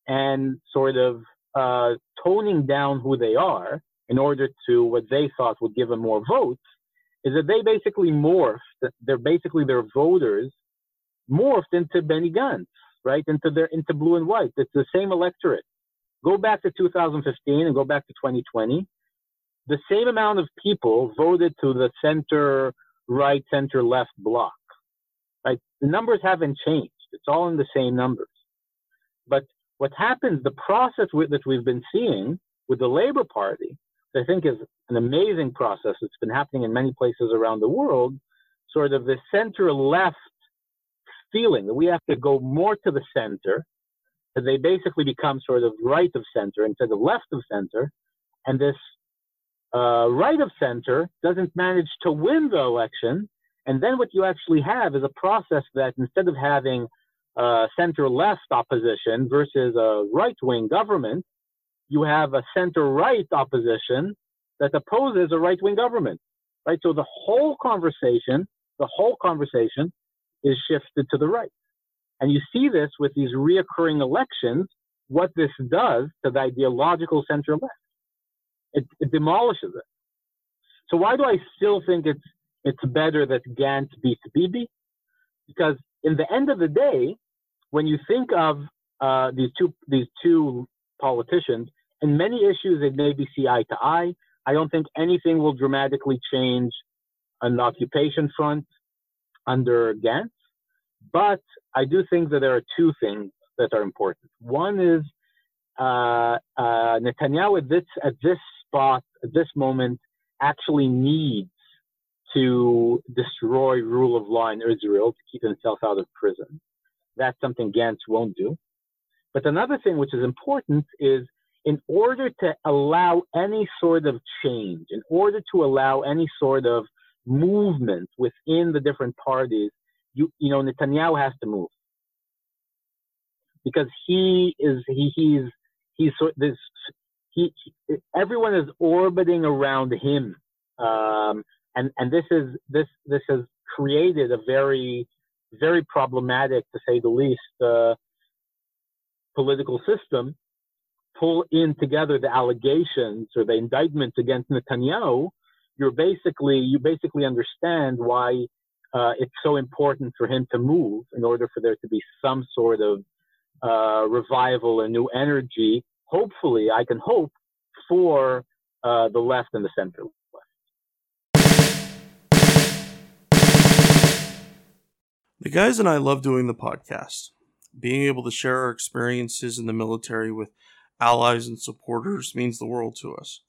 and sort of uh, toning down who they are in order to what they thought would give them more votes, is that they basically morphed, they're basically their voters morphed into Benny Gantz, right? Into their into blue and white. It's the same electorate. Go back to 2015 and go back to 2020. The same amount of people voted to the center right, center left block. Right? The numbers haven't changed. It's all in the same numbers. But what happens, the process that we've been seeing with the Labor Party, I think is an amazing process. It's been happening in many places around the world. Sort of the center left feeling that we have to go more to the center, that they basically become sort of right of center instead of left of center, and this uh, right of center doesn't manage to win the election, and then what you actually have is a process that instead of having a center left opposition versus a right wing government, you have a center right opposition that opposes a right wing government. Right? So the whole conversation, the whole conversation is shifted to the right. And you see this with these reoccurring elections, what this does to the ideological center left. It, it demolishes it. So why do I still think it's it's better that Gantz beats Bibi? Because in the end of the day, when you think of uh, these two these two politicians, in many issues they maybe see eye to eye. I don't think anything will dramatically change the occupation front under Gantz. But I do think that there are two things that are important. One is uh, uh, Netanyahu at this, at this spot, at this moment, actually needs to destroy rule of law in Israel to keep himself out of prison. That's something Gantz won't do. But another thing which is important is in order to allow any sort of change, in order to allow any sort of movement within the different parties, you you know Netanyahu has to move because he is he he's he's sort this he, he everyone is orbiting around him um, and and this is this this has created a very very problematic to say the least uh, political system pull in together the allegations or the indictments against Netanyahu you're basically you basically understand why uh, it's so important for him to move in order for there to be some sort of uh, revival and new energy. Hopefully, I can hope for uh, the left and the center The guys and I love doing the podcast. Being able to share our experiences in the military with allies and supporters means the world to us.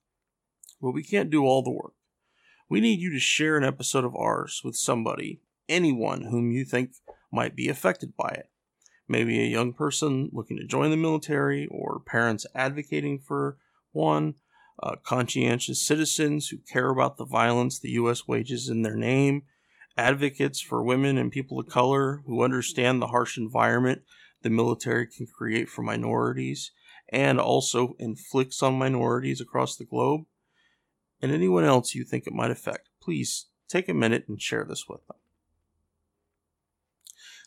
But we can't do all the work. We need you to share an episode of ours with somebody, anyone whom you think might be affected by it. Maybe a young person looking to join the military, or parents advocating for one, uh, conscientious citizens who care about the violence the U.S. wages in their name, advocates for women and people of color who understand the harsh environment the military can create for minorities and also inflicts on minorities across the globe, and anyone else you think it might affect. Please take a minute and share this with them.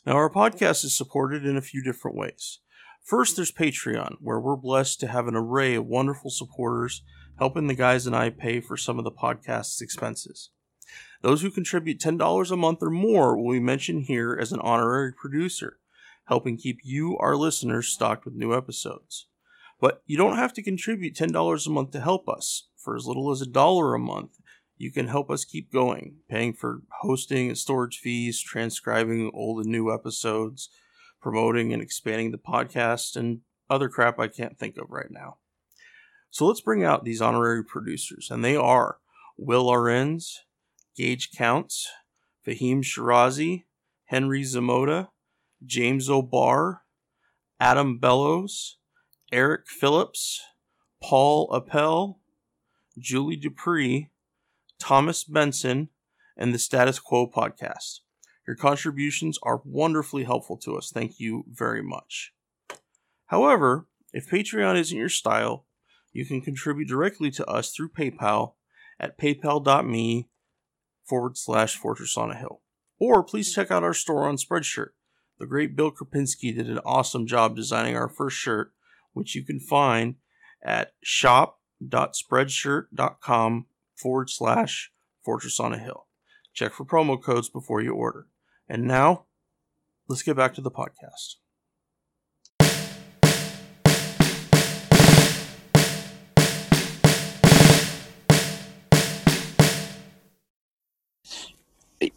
Now, our podcast is supported in a few different ways. First, there's Patreon, where we're blessed to have an array of wonderful supporters helping the guys and I pay for some of the podcast's expenses. Those who contribute $10 a month or more will be mentioned here as an honorary producer, helping keep you, our listeners, stocked with new episodes. But you don't have to contribute $10 a month to help us. For as little as a dollar a month, you can help us keep going, paying for hosting and storage fees, transcribing old and new episodes, promoting and expanding the podcast, and other crap I can't think of right now. So let's bring out these honorary producers, and they are Will Arens, Gage Counts, Fahim Shirazi, Henry Zamota, James O'Barr, Adam Bellows, Eric Phillips, Paul Appel, Julie Dupree, Thomas Benson, and the Status Quo podcast. Your contributions are wonderfully helpful to us. Thank you very much. However, if Patreon isn't your style, you can contribute directly to us through PayPal at paypal.me forward slash Fortress on a Hill. Or please check out our store on Spreadshirt. The great Bill Krapinski did an awesome job designing our first shirt, which you can find at shop.spreadshirt.com forward slash Fortress on a Hill. Check for promo codes before you order. And now, let's get back to the podcast.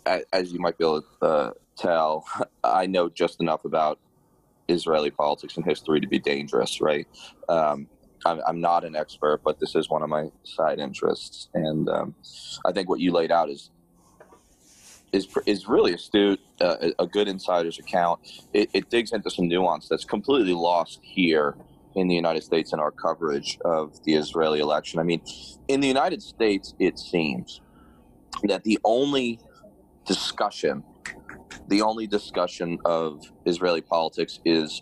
As you might be able to uh, tell, I know just enough about Israeli politics and history to be dangerous, right? Um, I'm, I'm, not an expert, but this is one of my side interests, and um, I think what you laid out is is is really astute, uh, a good insider's account. It, it digs into some nuance that's completely lost here in the United States in our coverage of the Israeli election. I mean, in the United States, it seems that the only discussion, the only discussion of Israeli politics is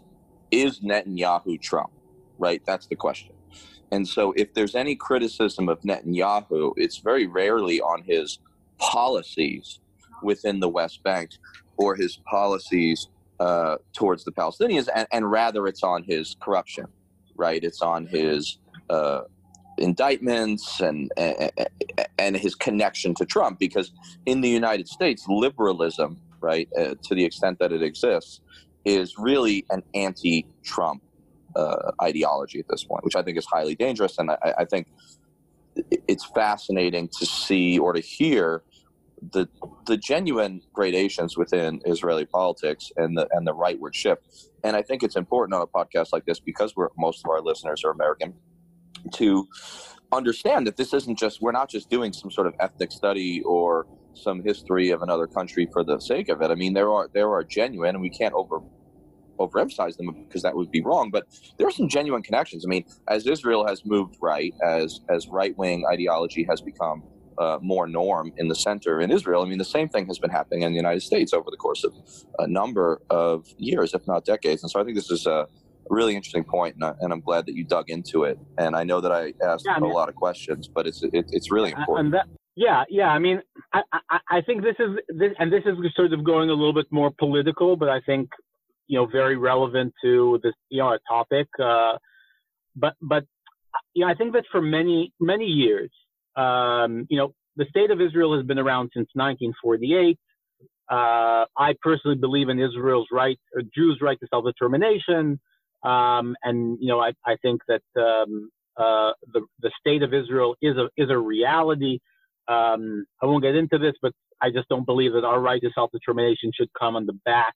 is Netanyahu Trump, right? That's the question. And so, if there's any criticism of Netanyahu, it's very rarely on his policies within the West Bank or his policies uh, towards the Palestinians, and, and, rather it's on his corruption, right? It's on his uh, indictments and, and and his connection to Trump because in the United States liberalism right uh, to the extent that it exists is really an anti-Trump uh, ideology at this point which I think is highly dangerous. And I, I, think it's fascinating to see or to hear the the genuine gradations within Israeli politics and the and the rightward shift. And I think it's important on a podcast like this because we're most of our listeners are American to understand that this isn't just we're not just doing some sort of ethnic study or some history of another country for the sake of it. I mean, there are there are genuine, and we can't over overemphasize them because that would be wrong. But there are some genuine connections. I mean, as Israel has moved right, as as right wing ideology has become uh, more norm in the center in Israel. I mean, the same thing has been happening in the United States over the course of a number of years, if not decades. And so I think this is a really interesting point, and, I, am glad that you dug into it. And I know that I asked yeah, I mean, a lot of questions, but it's it, it's really important. That, yeah, yeah. I mean, I, I, I think this is this, and this is sort of going a little bit more political, but I think you know very relevant to this you know a topic. Uh, but but you know, I think that for many many years, um, you know, the state of Israel has been around since 1948. Uh, I personally believe in Israel's right, or Jews' right to self-determination, um, and you know, I, I think that um, uh, the the state of Israel is a is a reality. Um, I won't get into this, but I just don't believe that our right to self-determination should come on the back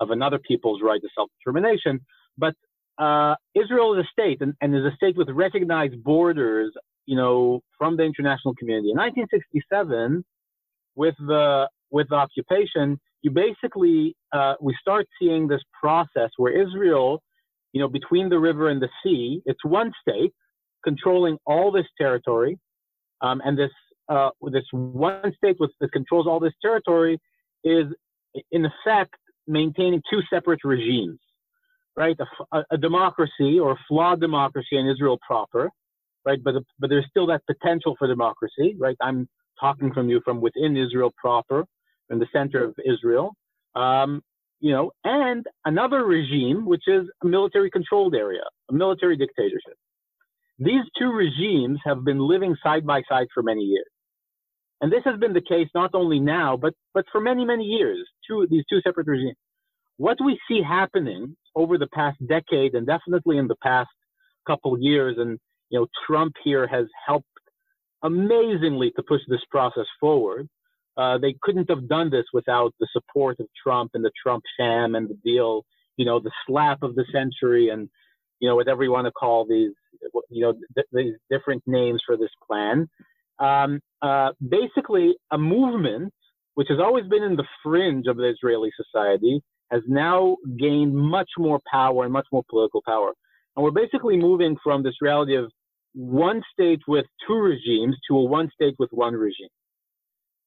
of another people's right to self-determination. But uh, Israel is a state, and, and is a state with recognized borders, you know, from the international community. In 1967, with the with the occupation, you basically uh, we start seeing this process where Israel, you know, between the river and the sea, it's one state controlling all this territory, um, and this uh, this one state with, that controls all this territory is in effect maintaining two separate regimes, right? A, a democracy or a flawed democracy in Israel proper, right? But but there's still that potential for democracy, right? I'm talking from you from within Israel proper, in the center of Israel, um, you know, and another regime which is a military-controlled area, a military dictatorship. These two regimes have been living side by side for many years. And this has been the case not only now, but, but for many, many years, two, these two separate regimes. What we see happening over the past decade and definitely in the past couple years, and you know, Trump here has helped amazingly to push this process forward. Uh, they couldn't have done this without the support of Trump and the Trump sham and the deal, you know, the slap of the century and, you know, whatever you want to call these, you know, th- these different names for this plan um, uh, basically a movement which has always been in the fringe of the Israeli society has now gained much more power and much more political power. And we're basically moving from this reality of one state with two regimes to a one state with one regime,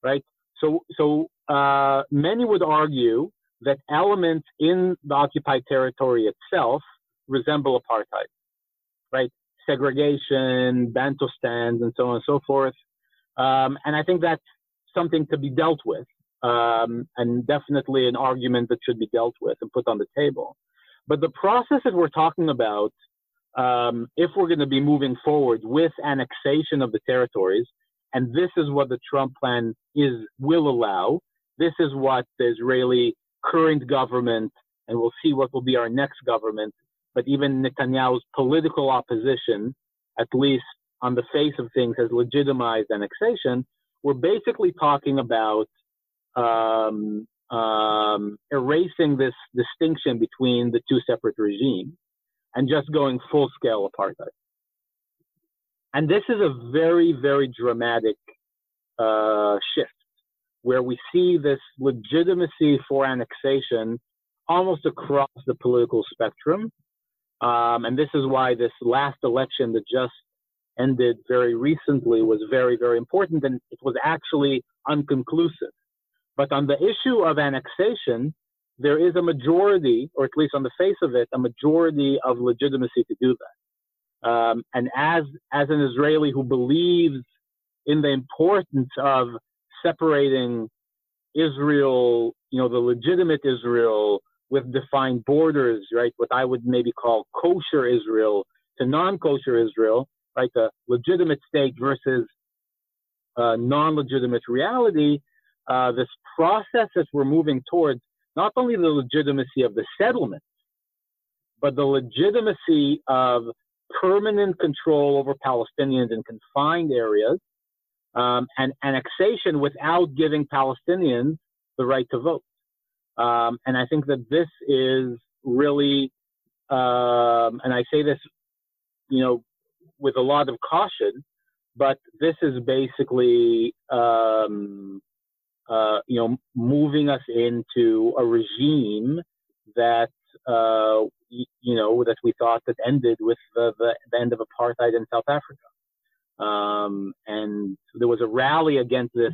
right? So, so uh, many would argue that elements in the occupied territory itself resemble apartheid, right? segregation, bantustans, and so on and so forth. Um, and I think that's something to be dealt with, um, and definitely an argument that should be dealt with and put on the table. But the process that we're talking about, um, if we're going to be moving forward with annexation of the territories, and this is what the Trump plan is will allow. This is what the Israeli current government, and we'll see what will be our next government, but even Netanyahu's political opposition, at least on the face of things, has legitimized annexation. We're basically talking about um, um, erasing this distinction between the two separate regimes and just going full scale apartheid. And this is a very, very dramatic uh, shift where we see this legitimacy for annexation almost across the political spectrum um, and this is why this last election that just ended very recently was very, very important, and it was actually unconclusive. But on the issue of annexation, there is a majority, or at least on the face of it, a majority of legitimacy to do that. Um, and as as an Israeli who believes in the importance of separating Israel, you know, the legitimate Israel with defined borders, right? What I would maybe call kosher Israel to non-kosher Israel, right? The legitimate state versus uh, non-legitimate reality. Uh, this process that we're moving towards, not only the legitimacy of the settlement, but the legitimacy of permanent control over Palestinians in confined areas um, and annexation without giving Palestinians the right to vote. Um, and I think that this is really, um, and I say this, you know, with a lot of caution, but this is basically, um, uh, you know, moving us into a regime that, uh, you know, that we thought that ended with the, the, end of apartheid in South Africa. Um, and there was a rally against this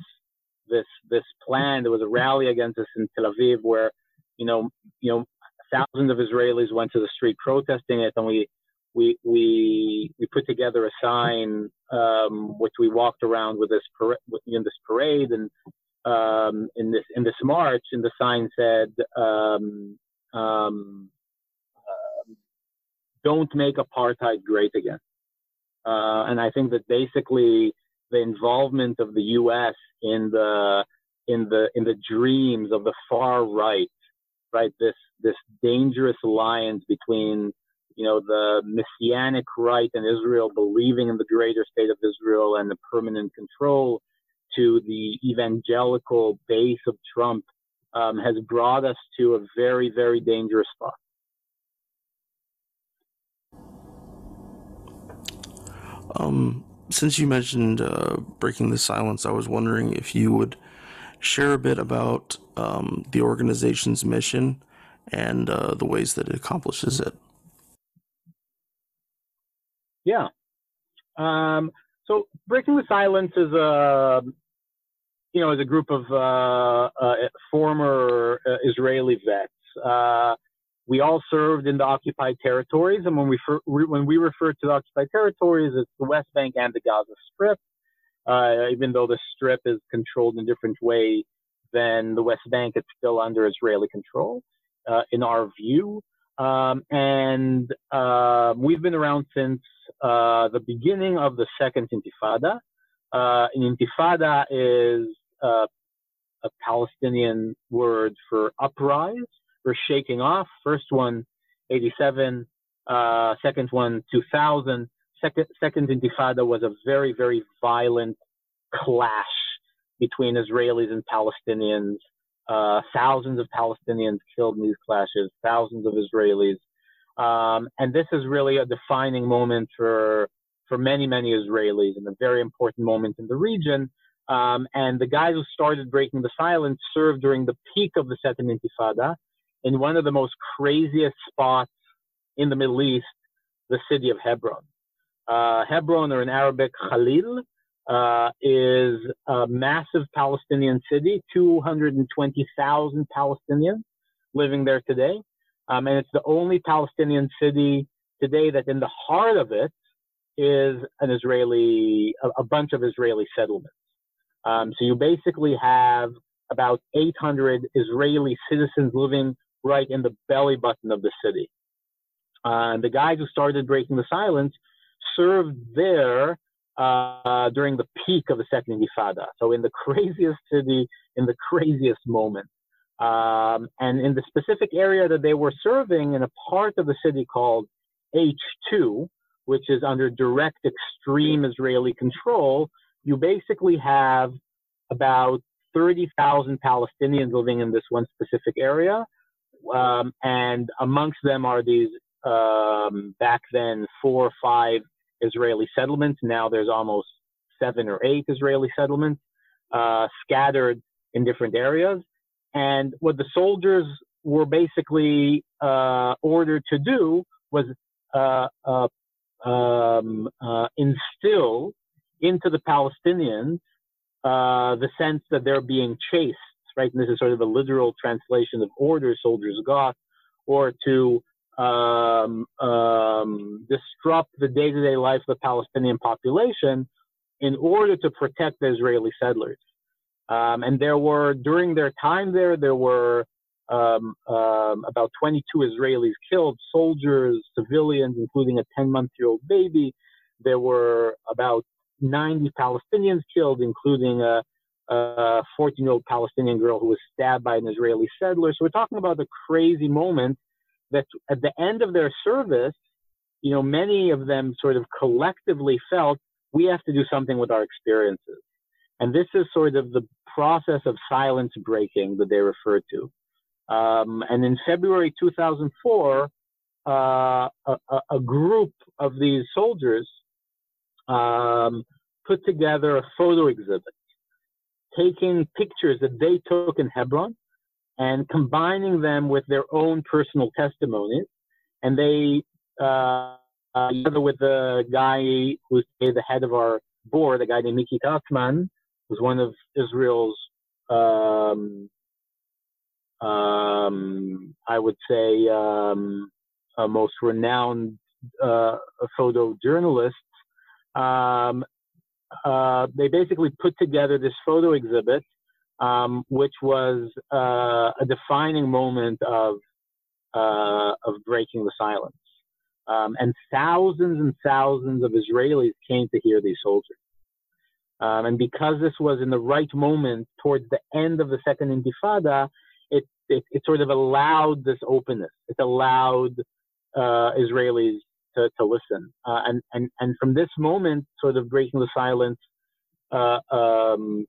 this this plan. There was a rally against this in Tel Aviv, where you know you know thousands of Israelis went to the street protesting it, and we we we we put together a sign um, which we walked around with this par- in this parade and um, in this in this march, and the sign said. Um, um, don't make apartheid great again. Uh, and I think that basically the involvement of the U.S. in the in the in the dreams of the far right, right? This this dangerous alliance between you know the messianic right in Israel, believing in the greater state of Israel and the permanent control, to the evangelical base of Trump, um, has brought us to a very very dangerous spot. Um, since you mentioned uh, breaking the silence, I was wondering if you would share a bit about um, the organization's mission and uh, the ways that it accomplishes it. Yeah. Um, so breaking the silence is a you know is a group of uh, uh former uh, Israeli vets uh, we all served in the occupied territories, and when we when we refer to the occupied territories, it's the West Bank and the Gaza Strip. Uh, even though the Strip is controlled in a different way than the West Bank, it's still under Israeli control, uh, in our view. Um, and uh, we've been around since uh, the beginning of the Second Intifada. Uh, an Intifada is uh, a Palestinian word for uprise were shaking off. First one, 87, uh, second one, 2000. Second, second Intifada was a very, very violent clash between Israelis and Palestinians. Uh, thousands of Palestinians killed in these clashes, thousands of Israelis. Um, and this is really a defining moment for, for many, many Israelis and a very important moment in the region. Um, and the guys who started breaking the silence served during the peak of the Second Intifada in one of the most craziest spots in the Middle East, the city of Hebron. Uh, Hebron, or in Arabic, Khalil, uh, is a massive Palestinian city, 220,000 Palestinians living there today. Um, and it's the only Palestinian city today that in the heart of it is an Israeli, a, a bunch of Israeli settlements. Um, so you basically have about 800 Israeli citizens living right in the belly button of the city. Uh, and the guys who started breaking the silence served there uh, during the peak of the Second Intifada. So in the craziest city, in the craziest moment. Um, and in the specific area that they were serving in a part of the city called H2, which is under direct extreme Israeli control, you basically have about 30,000 Palestinians living in this one specific area um, and amongst them are these um, back then four or five Israeli settlements. Now there's almost seven or eight Israeli settlements uh, scattered in different areas. And what the soldiers were basically uh, ordered to do was uh, uh um, uh, instill into the Palestinians uh, the sense that they're being chased right? And this is sort of a literal translation of order, soldiers got, or to um, um, disrupt the day-to-day life of the Palestinian population in order to protect the Israeli settlers. Um, and there were, during their time there, there were um, um, about 22 Israelis killed, soldiers, civilians, including a 10-month-old baby. There were about 90 Palestinians killed, including a a 14 year old Palestinian girl who was stabbed by an Israeli settler. So we're talking about the crazy moment that at the end of their service, you know, many of them sort of collectively felt we have to do something with our experiences. And this is sort of the process of silence breaking that they refer to. Um, and in February 2004, uh, a, a, group of these soldiers um, put together a photo exhibit taking pictures that they took in Hebron and combining them with their own personal testimonies. And they, uh, together with the guy who's the head of our board, a guy named Miki Kratsman, who's one of Israel's, um, um, I would say, um, most renowned uh, photojournalists, um, uh, they basically put together this photo exhibit, um, which was uh, a defining moment of uh, of breaking the silence. Um, and thousands and thousands of Israelis came to hear these soldiers. Um, and because this was in the right moment towards the end of the second intifada, it, it, it sort of allowed this openness. It allowed uh, Israelis to, to listen. Uh, and, and, and from this moment, sort of breaking the silence, uh, um,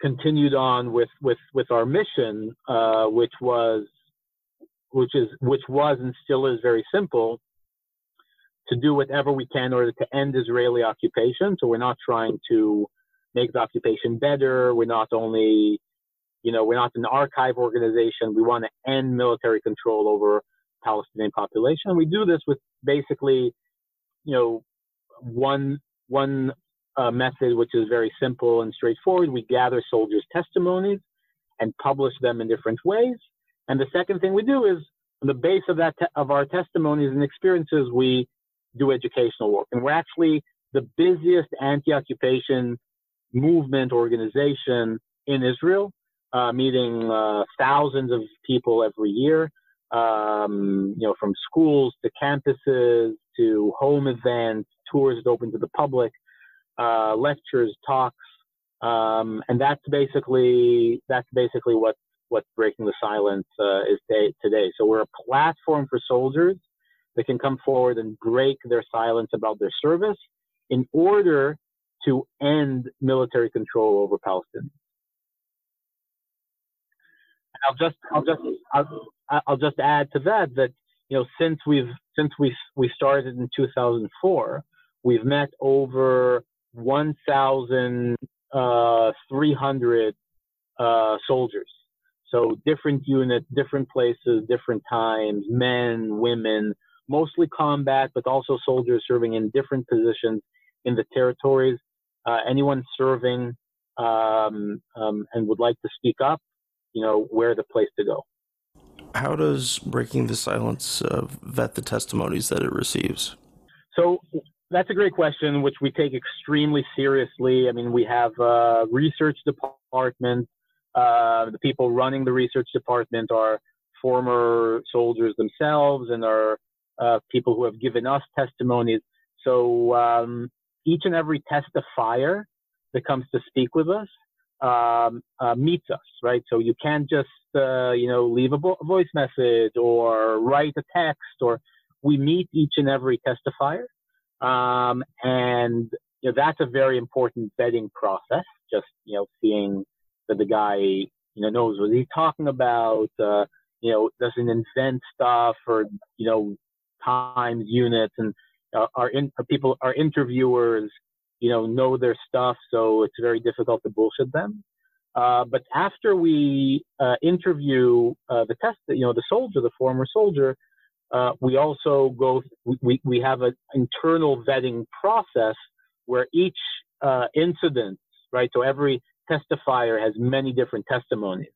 continued on with, with, with our mission, uh, which was, which is, which was and still is very simple to do whatever we can in order to end Israeli occupation. So we're not trying to make the occupation better. We're not only, you know, we're not an archive organization. We want to end military control over Palestinian population. We do this with basically, you know, one one uh, method which is very simple and straightforward. We gather soldiers' testimonies and publish them in different ways. And the second thing we do is, on the base of that te- of our testimonies and experiences, we do educational work. And we're actually the busiest anti-occupation movement organization in Israel, uh, meeting uh, thousands of people every year um, you know, from schools to campuses to home events, tours open to the public, uh, lectures, talks, um, and that's basically that's basically what what breaking the silence uh, is today. So we're a platform for soldiers that can come forward and break their silence about their service in order to end military control over Palestinians. I'll just I'll just I'll, I'll just add to that that you know since we've since we we started in 2004, we've met over 1,300 uh, uh, soldiers. So different units, different places, different times, men, women, mostly combat, but also soldiers serving in different positions in the territories. Uh, anyone serving um, um, and would like to speak up, you know, where the place to go. How does breaking the silence uh, vet the testimonies that it receives? So that's a great question, which we take extremely seriously. I mean, we have a research department. Uh, the people running the research department are former soldiers themselves and are uh, people who have given us testimonies. So um, each and every testifier that comes to speak with us um, uh, meets us, right? So you can't just, uh, you know, leave a, vo- voice message or write a text or we meet each and every testifier. Um, and you know, that's a very important vetting process. Just, you know, seeing that the guy, you know, knows what he's talking about, uh, you know, doesn't invent stuff or, you know, times units and uh, our in, people, our interviewers, you know, know their stuff, so it's very difficult to bullshit them. Uh, but after we uh, interview uh, the test, you know, the soldier, the former soldier, uh, we also go. We we have an internal vetting process where each uh, incident, right? So every testifier has many different testimonies.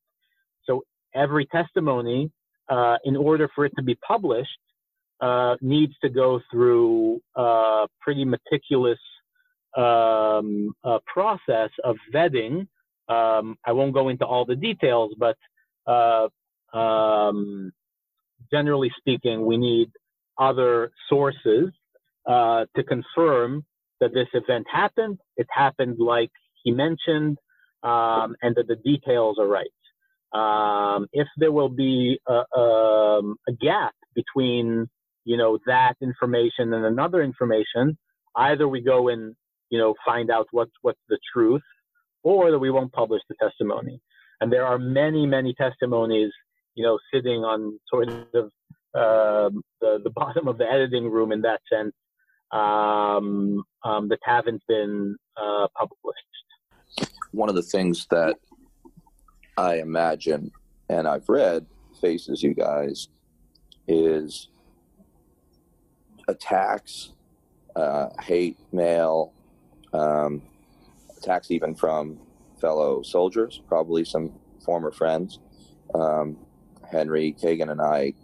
So every testimony, uh, in order for it to be published, needs to go through pretty meticulous um, process of vetting. Um, I won't go into all the details, but uh, um, generally speaking, we need other sources uh, to confirm that this event happened. It happened like he mentioned, um, and that the details are right. Um, if there will be a, um, a, gap between, you know, that information and another information, either we go and you know, find out what's what's the truth, or that we won't publish the testimony. And there are many, many testimonies, you know, sitting on sort of uh, the the bottom of the editing room in that sense um, um, that haven't been uh, published. One of the things that I imagine and I've read faces you guys is attacks, uh, hate mail, um, attacks even from fellow soldiers, probably some former friends. Um, Henry Kagan and I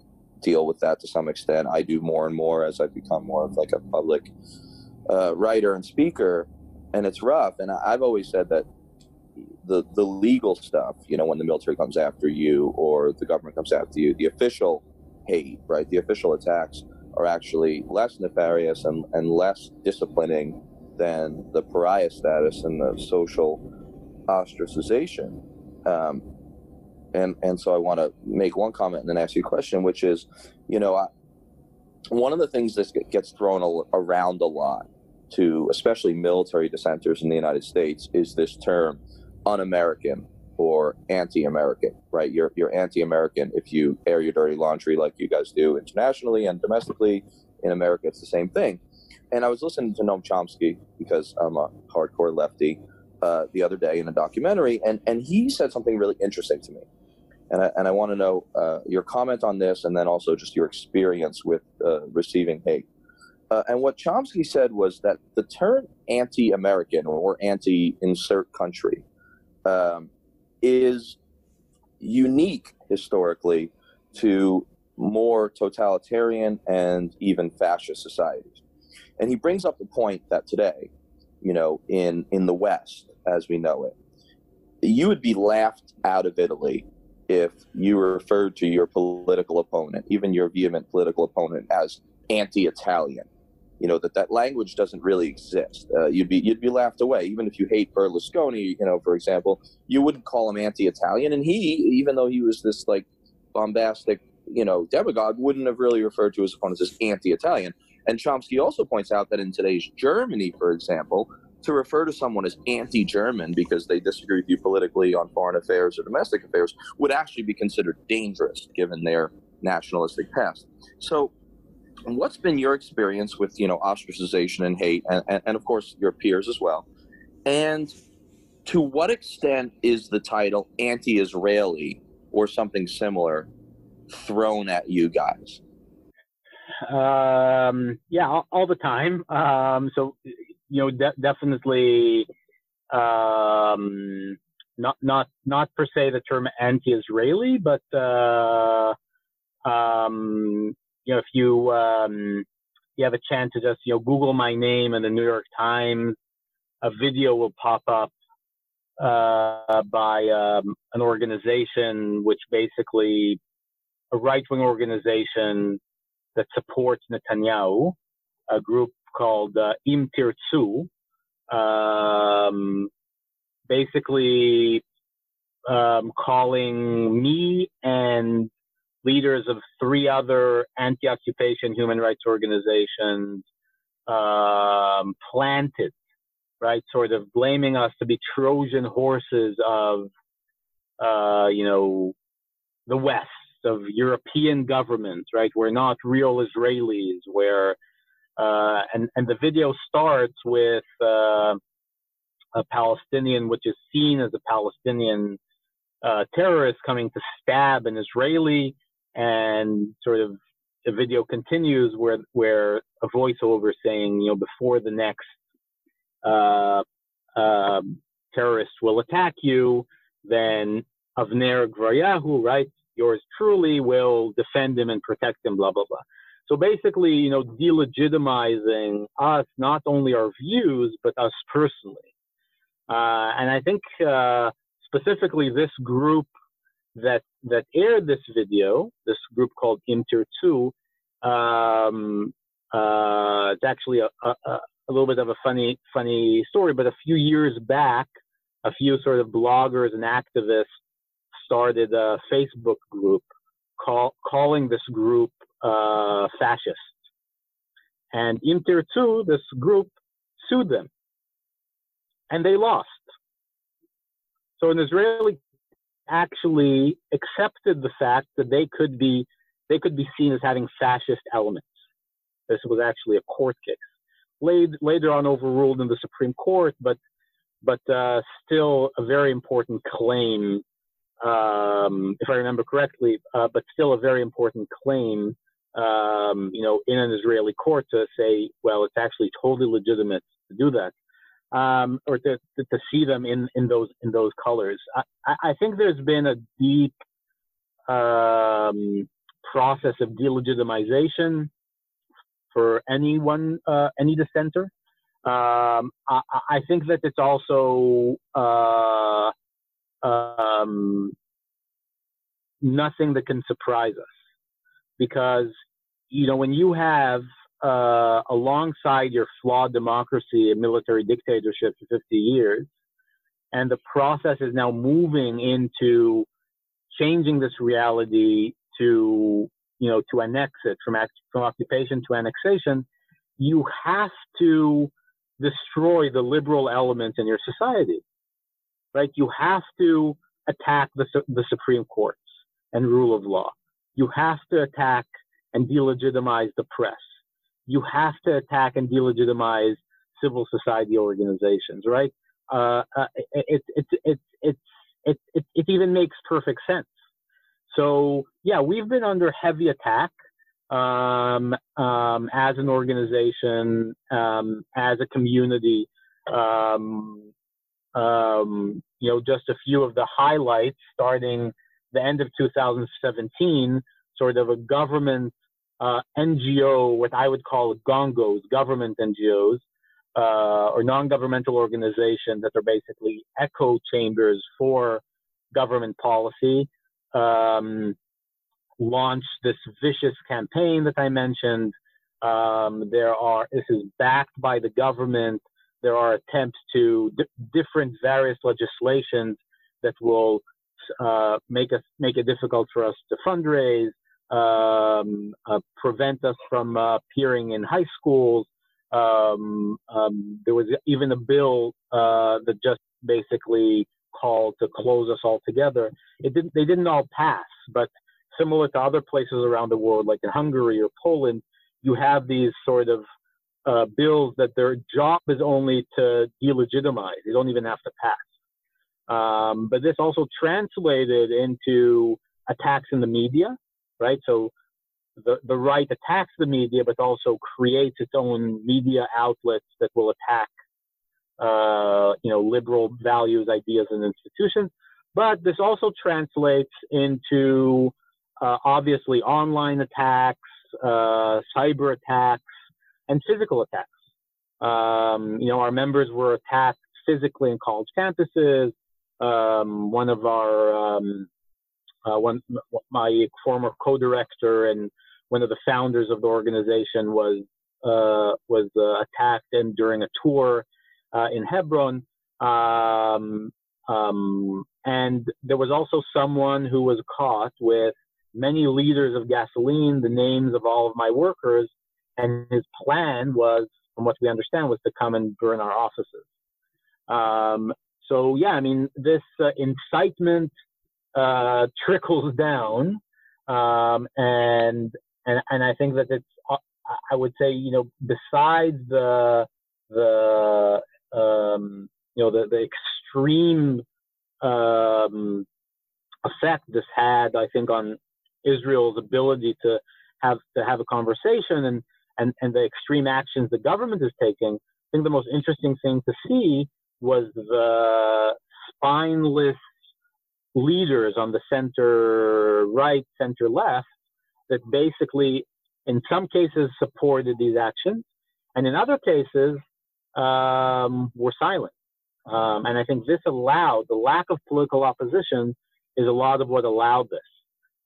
deal with that to some extent. I do more and more as I become more of like a public uh, writer and speaker, and it's rough. And I've always said that the the legal stuff, you know, when the military comes after you or the government comes after you, the official hate, right, the official attacks are actually less nefarious and, and less disciplining than the pariah status and the social ostracization. Um, and and so I want to make one comment and then ask you a question, which is, you know, I, one of the things that gets thrown around a lot to especially military dissenters in the United States is this term un-American or anti-American, right? You're you're anti-American if you air your dirty laundry like you guys do internationally and domestically. In America, it's the same thing. And I was listening to Noam Chomsky because I'm a hardcore lefty uh, the other day in a documentary, and and he said something really interesting to me. And I, and I want to know uh, your comment on this, and then also just your experience with uh, receiving hate. Uh, and what Chomsky said was that the term anti-American or anti-insert country um, is unique historically to more totalitarian and even fascist societies. And he brings up the point that today, you know, in, in the West, as we know it, you would be laughed out of Italy if you referred to your political opponent, even your vehement political opponent, as anti-Italian you know that that language doesn't really exist. Uh, you'd be you'd be laughed away, even if you hate Berlusconi. You know, for example, you wouldn't call him anti-Italian, and he, even though he was this like bombastic, you know, demagogue, wouldn't have really referred to his opponents as anti-Italian. And Chomsky also points out that in today's Germany, for example, to refer to someone as anti-German because they disagree with you politically on foreign affairs or domestic affairs would actually be considered dangerous given their nationalistic past. So what's been your experience with you know ostracization and hate, and, and, and of course your peers as well? And to what extent is the title anti-Israeli or something similar thrown at you guys? Um, yeah, all, all, the time. Um, so you know, de- definitely um, not not not per se the term anti-Israeli, but uh, um, you know, if you um, you have a chance to just you know Google my name in the New York Times, a video will pop up uh, by um, an organization which basically a right-wing organization that supports Netanyahu, a group called uh, Im Tirtzu, um, basically um, calling me and leaders of three other anti-occupation human rights organizations um, planted, right? Sort of blaming us to be Trojan horses of, uh, you know, the West, of European governments, right? We're not real Israelis. Where uh, and and the video starts with uh, a Palestinian, which is seen as a Palestinian uh, terrorist coming to stab an Israeli and sort of the video continues where where a voiceover saying, you know, before the next uh, uh, terrorist will attack you, then Avner Gvaryahu, right, yours truly will defend him and protect him, blah blah blah. So basically, you know, delegitimizing us, not only our views, but us personally. Uh, and I think uh, specifically this group that that aired this video, this group called Im Tirtzu, um, uh, it's actually a, a, a, little bit of a funny funny story. But a few years back, a few sort of bloggers and activists started a Facebook group call, calling this group uh, fascist. And Im Tirtzu, this group, sued them. And they lost. So an Israeli actually accepted the fact that they could be they could be seen as having fascist elements. This was actually a court case, later, later on overruled in the Supreme Court, but but uh, still a very important claim, um, if I remember correctly. Uh, but still a very important claim, um, you know, in an Israeli court to say, well, it's actually totally legitimate to do that um, or to, to, see them in, in those in those colors. I, I think there's been a deep um, process of delegitimization for anyone, uh, any dissenter. Um, I, I, think that it's also uh, um, nothing that can surprise us because you know when you have uh, alongside your flawed democracy and military dictatorship for 50 years. And the process is now moving into changing this reality to, you know, to annex it from, from occupation to annexation. You have to destroy the liberal element in your society, right? You have to attack the, the Supreme Courts and rule of law. You have to attack and delegitimize the press. You have to attack and delegitimize civil society organizations, right? Uh, uh, it, it, it, it, it, it, it even makes perfect sense. So, yeah, we've been under heavy attack um, um, as an organization, um, as a community. Um, um, you know, just a few of the highlights starting the end of 2017, sort of a government uh, NGO, what I would call gongos, government NGOs, uh, or non-governmental organizations that are basically echo chambers for government policy, um, launched this vicious campaign that I mentioned. Um, there are this is backed by the government. There are attempts to different various legislations that will uh, make us make it difficult for us to fundraise, um, uh, prevent us from uh, appearing in high schools. Um, um, there was even a bill uh, that just basically called to close us all together. It didn't. They didn't all pass, but similar to other places around the world, like in Hungary or Poland, you have these sort of uh, bills that their job is only to delegitimize. They don't even have to pass. Um, but this also translated into attacks in the media, right? So the, the right attacks the media, but also creates its own media outlets that will attack, uh, you know, liberal values, ideas, and institutions. But this also translates into uh, obviously online attacks, uh, cyber attacks, and physical attacks. Um, you know, our members were attacked physically in college campuses. Um, one of our um, uh, one my former co-director and one of the founders of the organization was uh, was uh, attacked and during a tour uh, in Hebron. Um, um, and there was also someone who was caught with many liters of gasoline, the names of all of my workers, and his plan was, from what we understand, was to come and burn our offices. Um, so yeah, I mean, this uh, incitement uh, trickles down, um, and and and I think that it's, uh, I would say, you know, besides the the um, you know the the extreme um, effect this had, I think, on Israel's ability to have to have a conversation and and, and the extreme actions the government is taking, I think the most interesting thing to see was the spineless leaders on the center right, center left that basically, in some cases, supported these actions, and in other cases, um, were silent. Um, and I think this allowed the lack of political opposition is a lot of what allowed this.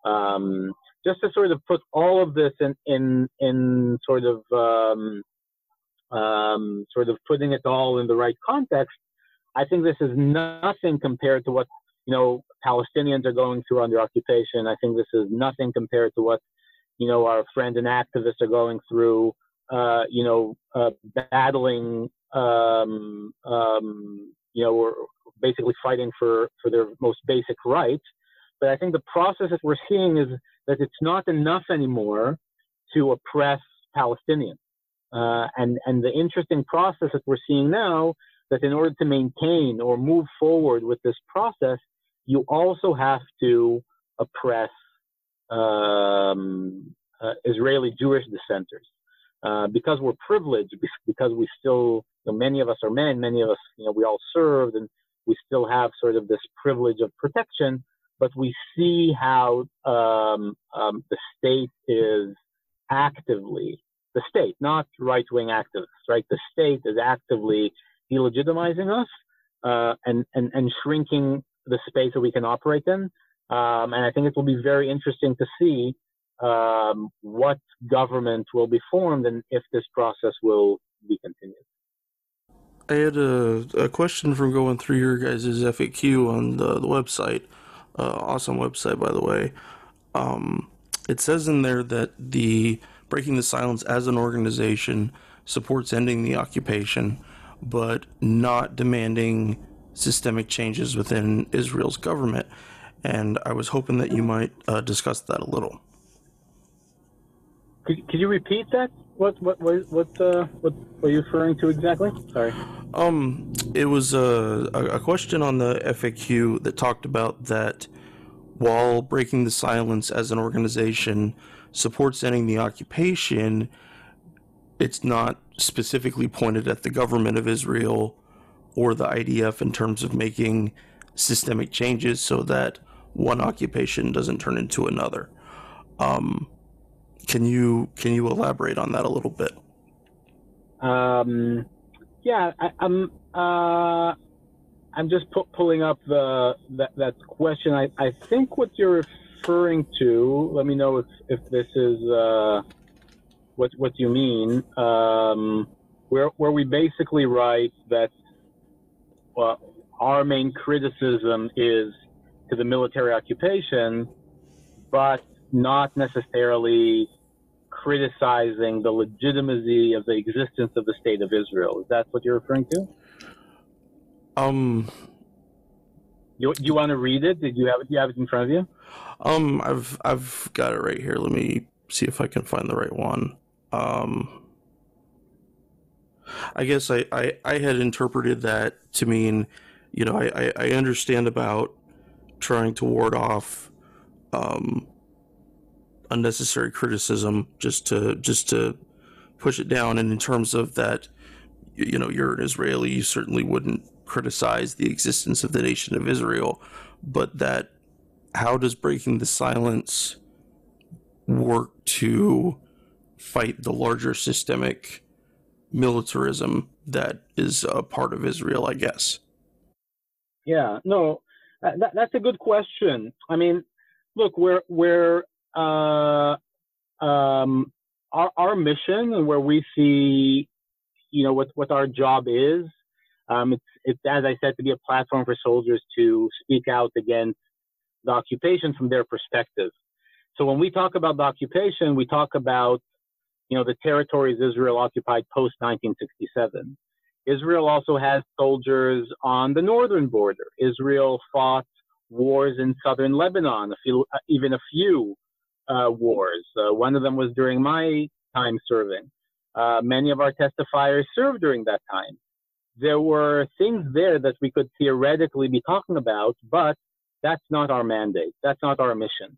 Um, just to sort of put all of this in in in sort of um, um, sort of putting it all in the right context, I think this is nothing compared to what you know Palestinians are going through under occupation. I think this is nothing compared to what you know our friend and activists are going through. Uh, you know, uh, battling. Um, um, you know, we're basically fighting for for their most basic rights. But I think the process that we're seeing is that it's not enough anymore to oppress Palestinians. Uh, and, and the interesting process that we're seeing now that in order to maintain or move forward with this process, you also have to oppress um, uh, Israeli Jewish dissenters. Uh, because we're privileged, because we still, you know, many of us are men, many of us, you know, we all served, and we still have sort of this privilege of protection but we see how um, um, the state is actively, the state, not right wing activists, right? The state is actively delegitimizing us uh, and, and, and shrinking the space that we can operate in. Um, and I think it will be very interesting to see um, what government will be formed and if this process will be continued. I had a, a question from going through your guys' FAQ on the, the website. Uh, awesome website, by the way. Um, it says in there that the Breaking the Silence as an organization supports ending the occupation, but not demanding systemic changes within Israel's government. And I was hoping that you might uh, discuss that a little. Could, could you repeat that? What what what what uh, what were you referring to exactly? Sorry. Um, it was a, a question on the FAQ that talked about that while breaking the silence as an organization supports ending the occupation, it's not specifically pointed at the government of Israel or the IDF in terms of making systemic changes so that one occupation doesn't turn into another. Um, can you can you elaborate on that a little bit? Um, yeah, I, am I'm, uh, I'm just pu- pulling up the that, that question. I, I think what you're referring to. Let me know if, if this is uh, what what you mean. Um, where where we basically write that well, our main criticism is to the military occupation, but not necessarily criticizing the legitimacy of the existence of the state of Israel. Is that what you're referring to? Um, you you want to read it? Did you have it? You have it in front of you? Um, I've I've got it right here. Let me see if I can find the right one. Um, I guess I, I, I had interpreted that to mean, you know, I, I understand about trying to ward off um, unnecessary criticism just to just to push it down. And in terms of that, you know, you're an Israeli, you certainly wouldn't criticize the existence of the nation of Israel, but that how does breaking the silence work to fight the larger systemic militarism that is a part of Israel, I guess? Yeah, no, uh, that, that's a good question. I mean, look, we're we're uh, um, our our mission and where we see, you know, what what our job is. Um, it's it's as I said to be a platform for soldiers to speak out against the occupation from their perspective. So when we talk about the occupation, we talk about, you know, the territories Israel occupied post 1967. Israel also has soldiers on the northern border. Israel fought wars in southern Lebanon, a few, uh, even a few uh, wars. Uh, one of them was during my time serving. Uh, many of our testifiers served during that time. There were things there that we could theoretically be talking about, but that's not our mandate. That's not our mission.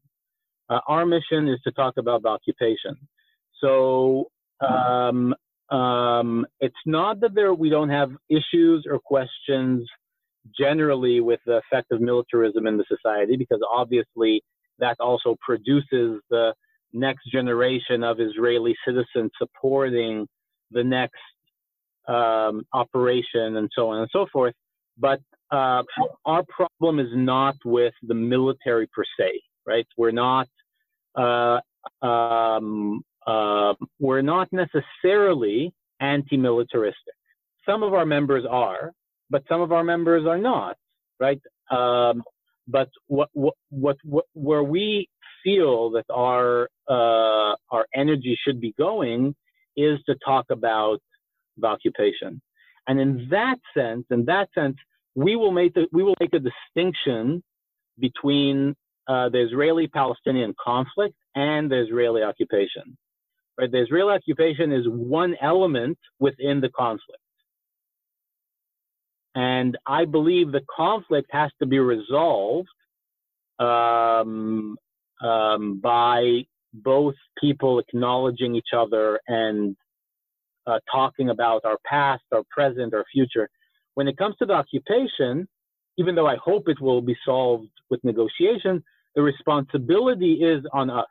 Uh, our mission is to talk about the occupation. So um, um, it's not that there we don't have issues or questions generally with the effect of militarism in the society, because obviously that also produces the next generation of Israeli citizens supporting the next um, operation and so on and so forth. But uh, our problem is not with the military per se, right? We're not uh, um, uh, we're not necessarily anti-militaristic. Some of our members are, but some of our members are not, right? Um, but what, what, what, what, where we feel that our uh, our energy should be going is to talk about the occupation, and in that sense, in that sense, we will make the, we will make a distinction between uh, the Israeli-Palestinian conflict and the Israeli occupation. Right? The Israeli occupation is one element within the conflict. And I believe the conflict has to be resolved um, um, by both people acknowledging each other and uh, talking about our past, our present, our future. When it comes to the occupation, even though I hope it will be solved with negotiation, the responsibility is on us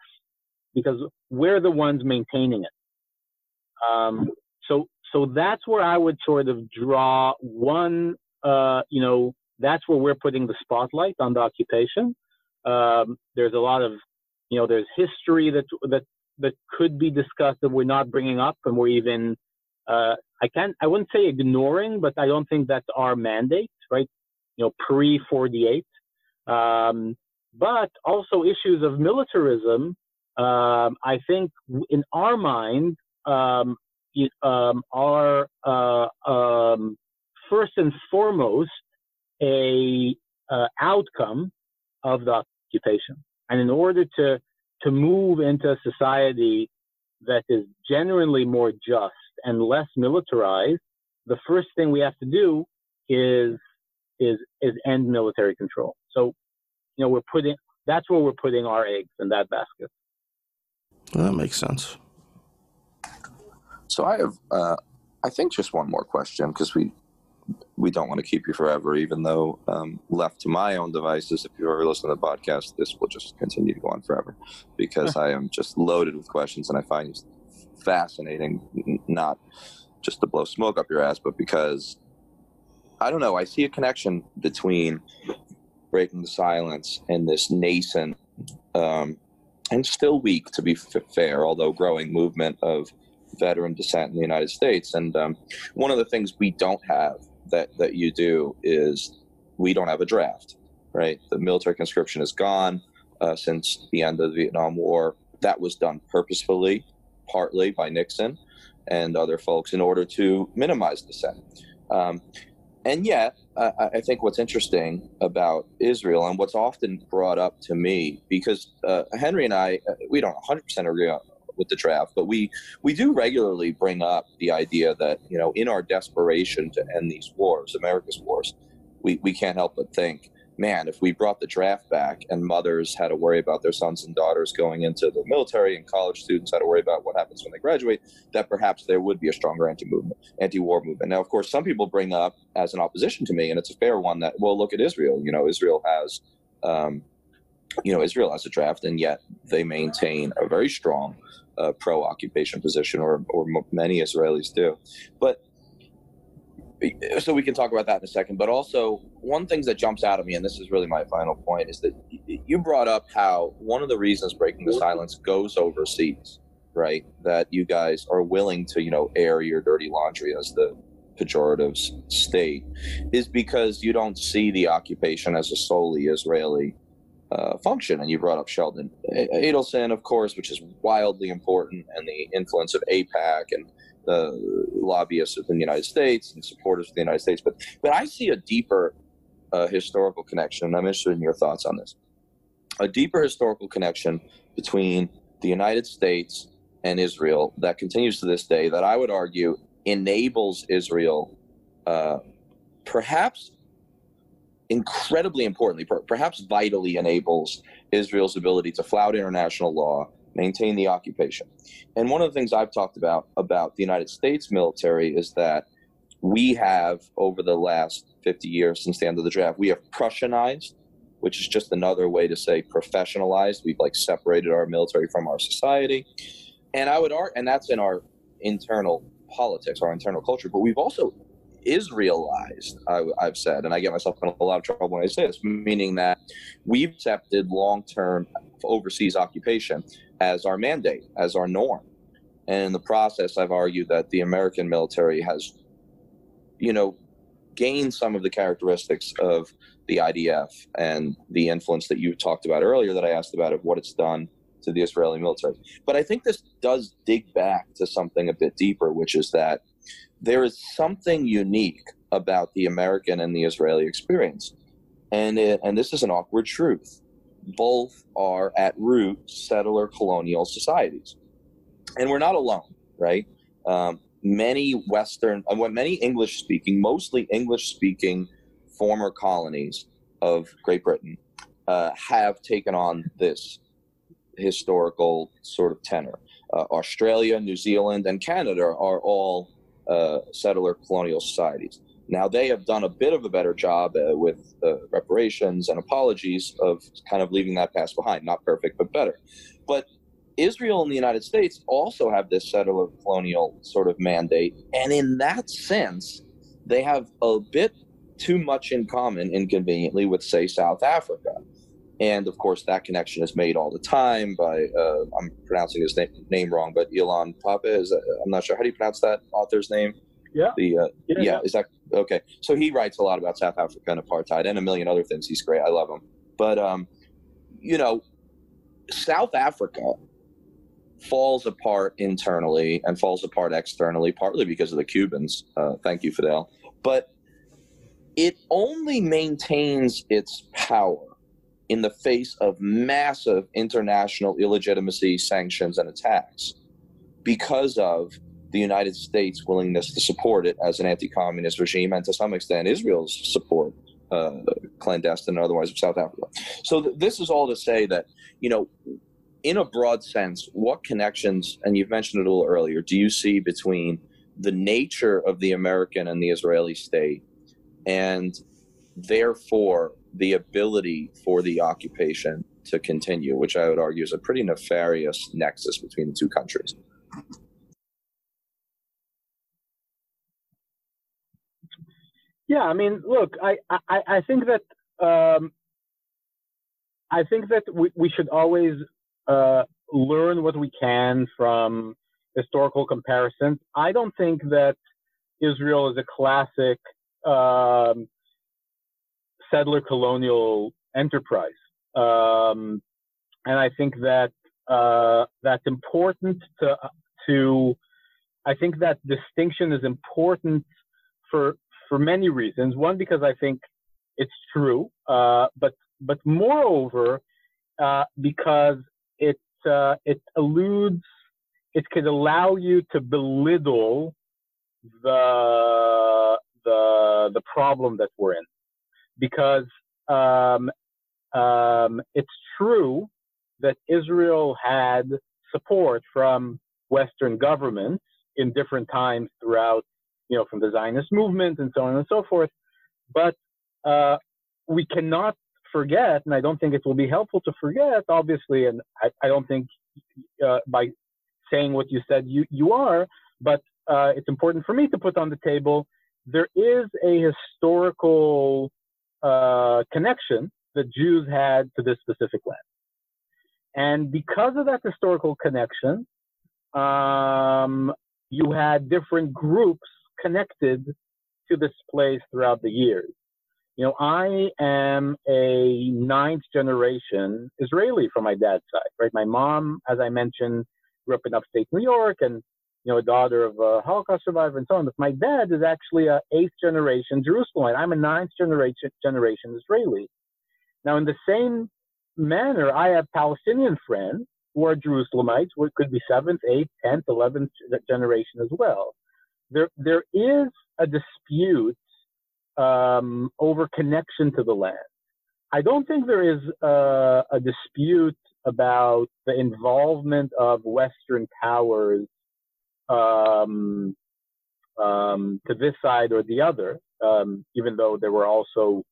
because we're the ones maintaining it. Um, so, so that's where I would sort of draw one, uh, you know, that's where we're putting the spotlight on the occupation. Um, there's a lot of you know, there's history that that that could be discussed that we're not bringing up, and we're even uh, I can't I wouldn't say ignoring, but I don't think that's our mandate, right? You know, pre 48. Um, but also issues of militarism. Um, I think in our mind um, um, are uh, um, first and foremost a uh, outcome of the occupation. And in order to to move into a society that is genuinely more just and less militarized, the first thing we have to do is is is end military control. So, you know, we're putting that's where we're putting our eggs in that basket. Well, that makes sense. So I have, uh, I think, just one more question because we we don't want to keep you forever, even though um, left to my own devices, if you ever listen to the podcast, this will just continue to go on forever. Because I am just loaded with questions and I find you fascinating, not just to blow smoke up your ass, but because I don't know, I see a connection between breaking the silence and this nascent um, and still weak, to be f- fair, although growing movement of veteran dissent in the United States. And um, one of the things we don't have that that you do is we don't have a draft, right? The military conscription is gone uh, since the end of the Vietnam War. That was done purposefully, partly by Nixon and other folks, in order to minimize dissent. Um, and yet, I think what's interesting about Israel and what's often brought up to me, because uh, Henry and I, uh, we don't 100% agree on, with the draft, but we we do regularly bring up the idea that you know in our desperation to end these wars, America's wars, we we can't help but think, man, if we brought the draft back and mothers had to worry about their sons and daughters going into the military and college students had to worry about what happens when they graduate, that perhaps there would be a stronger anti-movement, anti-war movement. Now, of course, some people bring up as an opposition to me, and it's a fair one that well, look at Israel. You know, Israel has. Um, you know, Israel has a draft, and yet they maintain a very strong uh, pro-occupation position, or or many Israelis do. But so we can talk about that in a second. But also, one thing that jumps out at me, and this is really my final point, is that you brought up how one of the reasons breaking the silence goes overseas, right? That you guys are willing to, you know, air your dirty laundry as the pejorative state, is because you don't see the occupation as a solely Israeli uh, function. And you brought up Sheldon Adelson, of course, which is wildly important, and the influence of AIPAC and the lobbyists within the United States and supporters of the United States. But but I see a deeper uh, historical connection, and I'm interested in your thoughts on this. A deeper historical connection between the United States and Israel that continues to this day that I would argue enables Israel, uh, perhaps incredibly importantly, per- perhaps vitally enables Israel's ability to flout international law, maintain the occupation. And one of the things I've talked about about the United States military is that we have over the last 50 years since the end of the draft, we have Prussianized, which is just another way to say professionalized. We've like separated our military from our society. And I would argue, and that's in our internal politics, our internal culture, but we've also Israelized, I, have said, and I get myself in a lot of trouble when I say this, meaning that we've accepted long term overseas occupation as our mandate, as our norm. And in the process, I've argued that the American military has, you know, gained some of the characteristics of the IDF and the influence that you talked about earlier that I asked about of what it's done to the Israeli military. But I think this does dig back to something a bit deeper, which is that there is something unique about the American and the Israeli experience. And, it, and this is an awkward truth. Both are at root settler colonial societies. And we're not alone, right? Um, many Western, uh, many English speaking, mostly English speaking former colonies of Great Britain uh, have taken on this historical sort of tenor. Uh, Australia, New Zealand, and Canada are all uh, settler colonial societies. Now, they have done a bit of a better job uh, with uh, reparations and apologies of kind of leaving that past behind. Not perfect, but better. But Israel and the United States also have this settler colonial sort of mandate. And in that sense, they have a bit too much in common, inconveniently, with, say, South Africa. And of course that connection is made all the time by uh, I'm pronouncing his name, name wrong, but Ilan Pappé is uh, I'm not sure how do you pronounce that author's name. Yeah. The uh, Yeah, yeah, yeah. is that okay? So he writes a lot about South Africa and apartheid and a million other things. He's great. I love him. But um, you know, South Africa falls apart internally and falls apart externally, partly because of the Cubans. Uh, thank you, Fidel. But it only maintains its power in the face of massive international illegitimacy, sanctions, and attacks because of the United States' willingness to support it as an anti communist regime and to some extent Israel's support, uh, clandestine and otherwise, of South Africa. So, th- this is all to say that, you know, in a broad sense, what connections, and you've mentioned it a little earlier, do you see between the nature of the American and the Israeli state and therefore the ability for the occupation to continue, which I would argue is a pretty nefarious nexus between the two countries? Yeah, I mean, look, I, I, I think that um, I think that we, we should always uh, learn what we can from historical comparisons. I don't think that Israel is a classic um, settler colonial enterprise, um, and I think that uh, that's important to to. I think that distinction is important for for many reasons. One, because I think it's true, uh, but but moreover, uh, because it uh, it alludes, it could allow you to belittle the the the problem that we're in, because um, um, it's true that Israel had support from Western governments in different times throughout you know, from the Zionist movement and so on and so forth. But uh, we cannot forget, and I don't think it will be helpful to forget, obviously, and I, I don't think uh, by saying what you said you, you are, but uh, it's important for me to put on the table there is a historical uh, connection that Jews had to this specific land. And because of that historical connection, um, you had different groups connected to this place throughout the years. You know, I am a ninth generation Israeli from my dad's side, right? My mom, as I mentioned, grew up in upstate New York and, you know, a daughter of a Holocaust survivor and so on. But my dad is actually a eighth generation Jerusalemite. I'm a ninth generation, generation Israeli. Now, in the same manner, I have Palestinian friends who are Jerusalemites, who could be seventh, eighth, tenth, eleventh generation as well there there is a dispute um, over connection to the land. I don't think there is a, a dispute about the involvement of Western powers um, um, to this side or the other, um, even though there were also,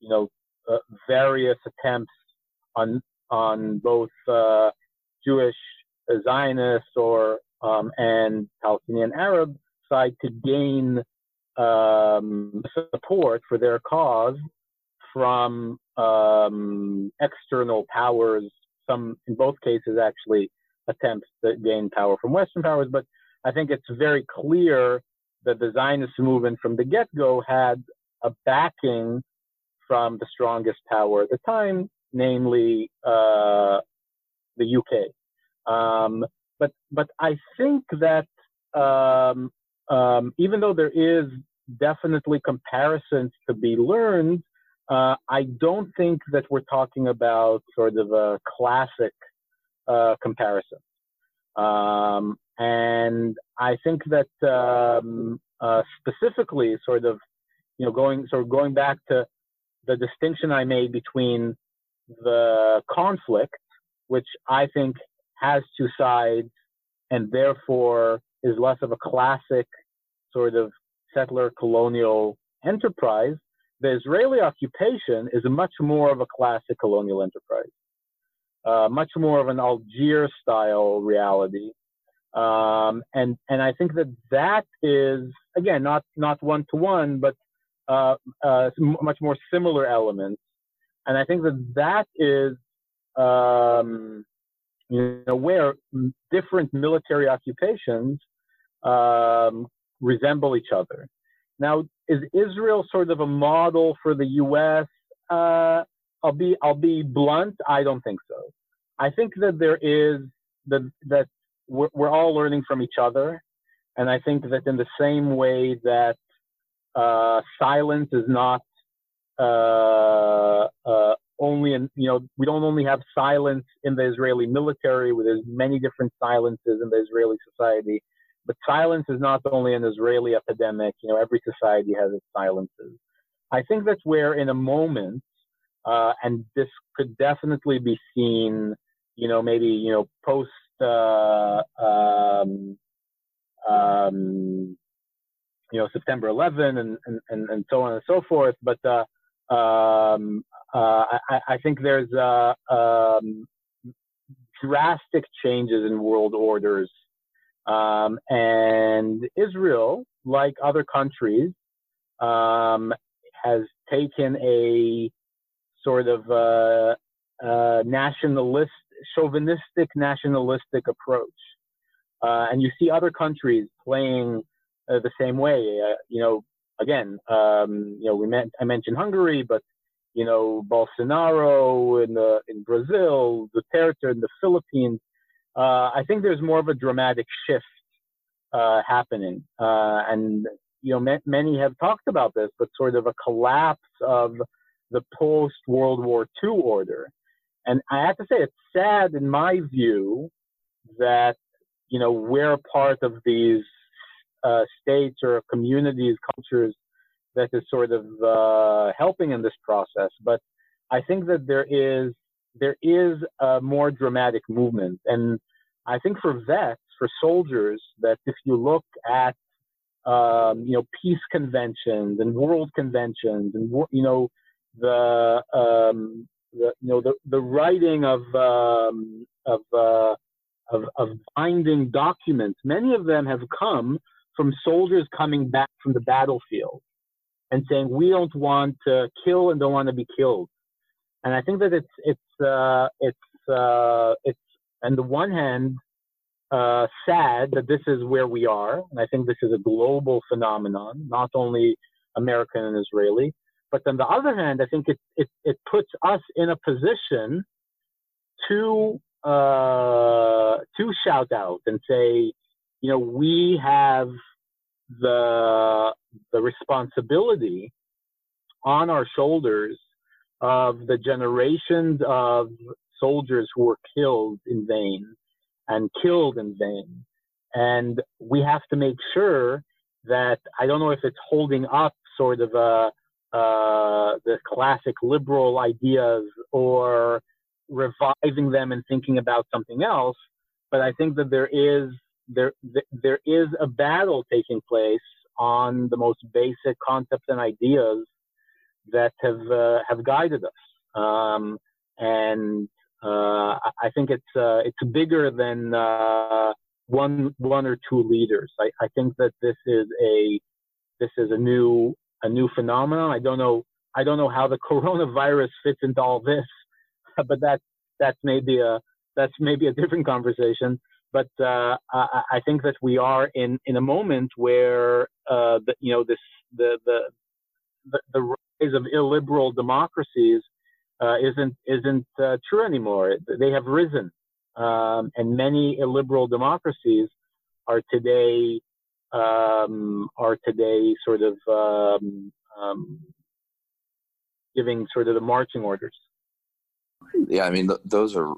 you know, uh, various attempts on on both uh, Jewish Zionists or um, and Palestinian Arab side to gain um, support for their cause from um, external powers. Some, in both cases, actually attempts to gain power from Western powers. But I think it's very clear that the Zionist movement from the get-go had a backing from the strongest power at the time, namely uh, the UK. Um, but but I think that um, um, even though there is definitely comparisons to be learned, uh, I don't think that we're talking about sort of a classic uh, comparison. Um, and I think that um, uh, specifically, sort of, you know, going sort of going back to the distinction I made between the conflict, which I think has two sides, and therefore is less of a classic sort of settler colonial enterprise, the Israeli occupation is much more of a classic colonial enterprise, uh, much more of an Algiers style reality. Um, and, and I think that that is, again, not, not one to one, but uh, uh, much more similar elements. and I think that that is um, you know where different military occupations um, resemble each other. Now, is Israel sort of a model for the U.S.? Uh, I'll be I'll be blunt. I don't think so. I think that there is that that we're, we're all learning from each other, and I think that in the same way that uh, silence is not uh, uh, only in you know we don't only have silence in the Israeli military. There's many different silences in the Israeli society, but silence is not only an Israeli epidemic. You know, every society has its silences. I think that's where, in a moment, uh, and this could definitely be seen. You know, maybe you know post uh, um, um, you know September 11 and, and, and so on and so forth. But uh, um, uh, I, I, think there's uh, um, drastic changes in world orders, um, and Israel, like other countries, um, has taken a sort of uh, uh, nationalist, chauvinistic, nationalistic approach. Uh, and you see other countries playing uh, the same way. Uh, you know, again, um, you know, we meant I mentioned Hungary, but you know, Bolsonaro in the in Brazil, Duterte in the Philippines. Uh, I think there's more of a dramatic shift uh, happening, uh, and you know, ma- many have talked about this, but sort of a collapse of the post World War II order. And I have to say, it's sad in my view that you know we're part of these uh, states or communities, cultures that is sort of uh, helping in this process. But I think that there is there is a more dramatic movement, and I think for vets, for soldiers, that if you look at um, you know peace conventions and world conventions, and you know the, um, the you know the, the writing of um, of, uh, of of binding documents, many of them have come from soldiers coming back from the battlefield and saying we don't want to kill and don't want to be killed. And I think that it's it's uh, it's uh, it's on the one hand uh, sad that this is where we are, and I think this is a global phenomenon, not only American and Israeli. But on the other hand, I think it it, it puts us in a position to uh, to shout out and say, you know, we have the the responsibility on our shoulders of the generations of soldiers who were killed in vain and killed in vain. And we have to make sure that I don't know if it's holding up sort of a, uh, the classic liberal ideas or reviving them and thinking about something else. But I think that there is there there is a battle taking place on the most basic concepts and ideas that have uh, have guided us. Um, and uh, I think it's uh, it's bigger than uh, one one or two leaders. I, I think that this is a this is a new a new phenomenon. I don't know I don't know how the coronavirus fits into all this, but that's that's maybe a that's maybe a different conversation. But uh, I, I, think that we are in, in a moment where uh, the, you know this the the the, the rise of illiberal democracies uh, isn't isn't uh, true anymore. They have risen, um, and many illiberal democracies are today um, are today sort of um, um giving sort of the marching orders. Yeah, I mean th- those are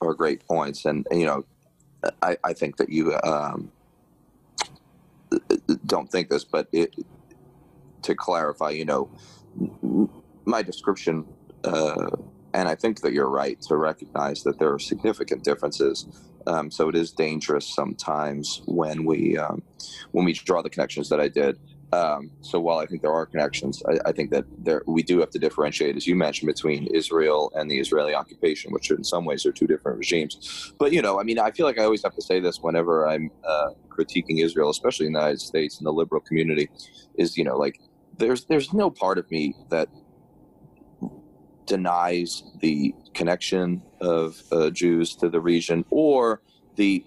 are great points, and, and you know I, I think that you um, don't think this, but it, to clarify, you know, my description, uh, and I think that you're right to recognize that there are significant differences. Um, so it is dangerous sometimes when we um, when we draw the connections that I did um, so while I think there are connections, I, I, think that there we do have to differentiate, as you mentioned, between Israel and the Israeli occupation, which in some ways are two different regimes. But you know, I mean, I feel like I always have to say this whenever I'm uh, critiquing Israel, especially in the United States and the liberal community, is you know, like there's there's no part of me that denies the connection of uh, Jews to the region or the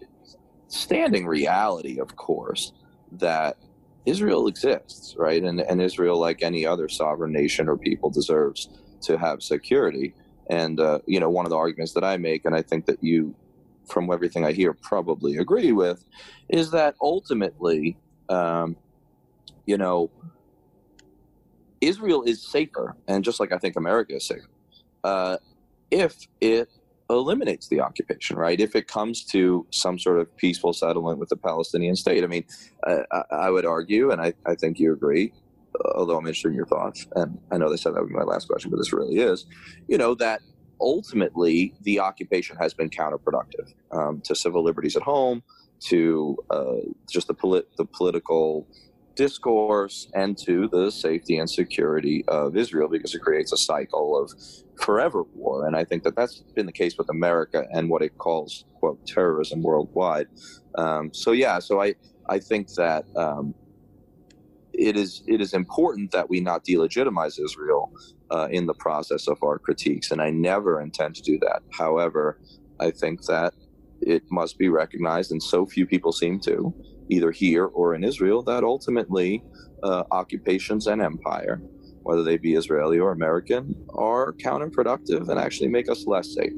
standing reality, of course, that Israel exists, right? And, and Israel, like any other sovereign nation or people, deserves to have security. And, uh, you know, one of the arguments that I make, and I think that you, from everything I hear, probably agree with, is that ultimately, um, you know, Israel is safer, and just like I think America is safer, uh, if it eliminates the occupation, right? If it comes to some sort of peaceful settlement with the Palestinian state. I mean, I, I would argue, and I, I think you agree, although I'm interested in your thoughts, and I know they said that would be my last question, but this really is, you know, that ultimately the occupation has been counterproductive um, to civil liberties at home, to uh, just the, polit- the political discourse and to the safety and security of Israel because it creates a cycle of forever war. And I think that that's been the case with America and what it calls, quote, terrorism worldwide. Um, so, yeah, so I, I think that um, it is it is important that we not delegitimize Israel uh, in the process of our critiques, and I never intend to do that. However, I think that it must be recognized, and so few people seem to, either here or in Israel, that ultimately uh, occupations and empire, whether they be Israeli or American, are counterproductive and actually make us less safe.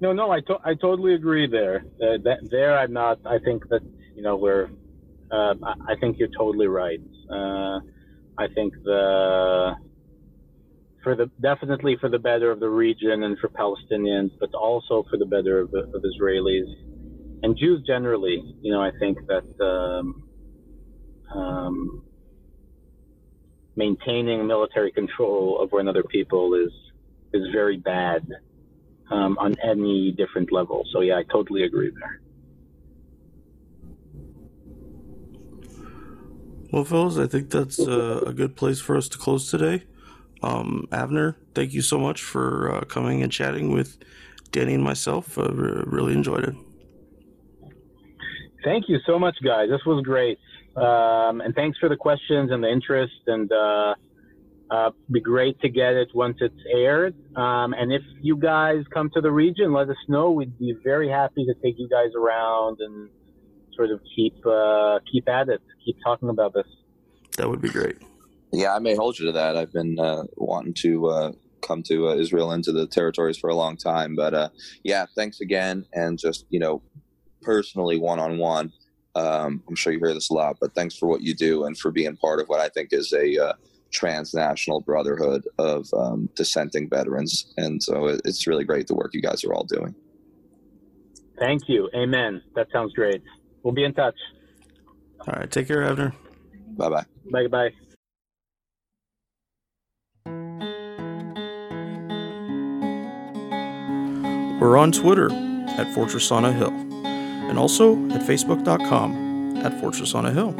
No, no, I, to- I totally agree there. Uh, that, there, I'm not. I think that you know we're. Uh, I think you're totally right. Uh, I think the for the definitely for the better of the region and for Palestinians, but also for the better of, of Israelis and Jews generally. You know, I think that um, um, maintaining military control over another people is is very bad um, on any different level. So yeah, I totally agree there. Well, fellas, I think that's uh, a good place for us to close today. Um, Avner, thank you so much for uh, coming and chatting with Danny and myself. I uh, really enjoyed it. Thank you so much, guys. This was great. Um, and thanks for the questions and the interest. And uh, uh, be great to get it once it's aired. Um, and if you guys come to the region, let us know. We'd be very happy to take you guys around and sort of keep uh, keep at it, keep talking about this. That would be great. Yeah, I may hold you to that. I've been uh, wanting to uh, come to uh, Israel into the territories for a long time, but uh, yeah, thanks again, and just you know, personally, one on one. I'm sure you hear this a lot, but thanks for what you do and for being part of what I think is a uh, transnational brotherhood of um, dissenting veterans. And so it's really great the work you guys are all doing. Thank you. Amen. That sounds great. We'll be in touch. All right. Take care, Avner. Bye bye. Bye bye. We're on Twitter at Fortress on a Hill and also at Facebook.com at Fortress on a Hill.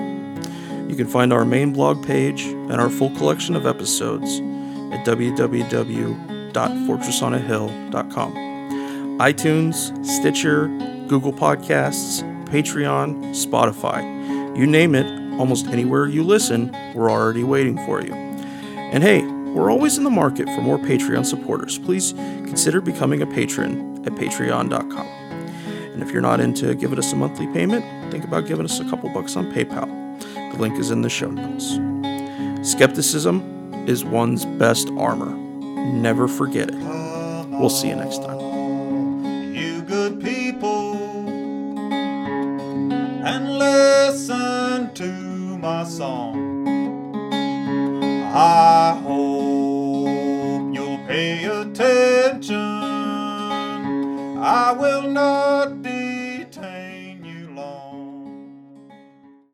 You can find our main blog page and our full collection of episodes at www.fortressonahill.com. iTunes, Stitcher, Google Podcasts, Patreon, Spotify. You name it, almost anywhere you listen, we're already waiting for you. And hey, we're always in the market for more Patreon supporters. Please consider becoming a patron at patreon.com. And if you're not into giving us a monthly payment, think about giving us a couple bucks on PayPal. The link is in the show notes. Skepticism is one's best armor. Never forget it. We'll see you next time. You good people, and listen to my song. I will not.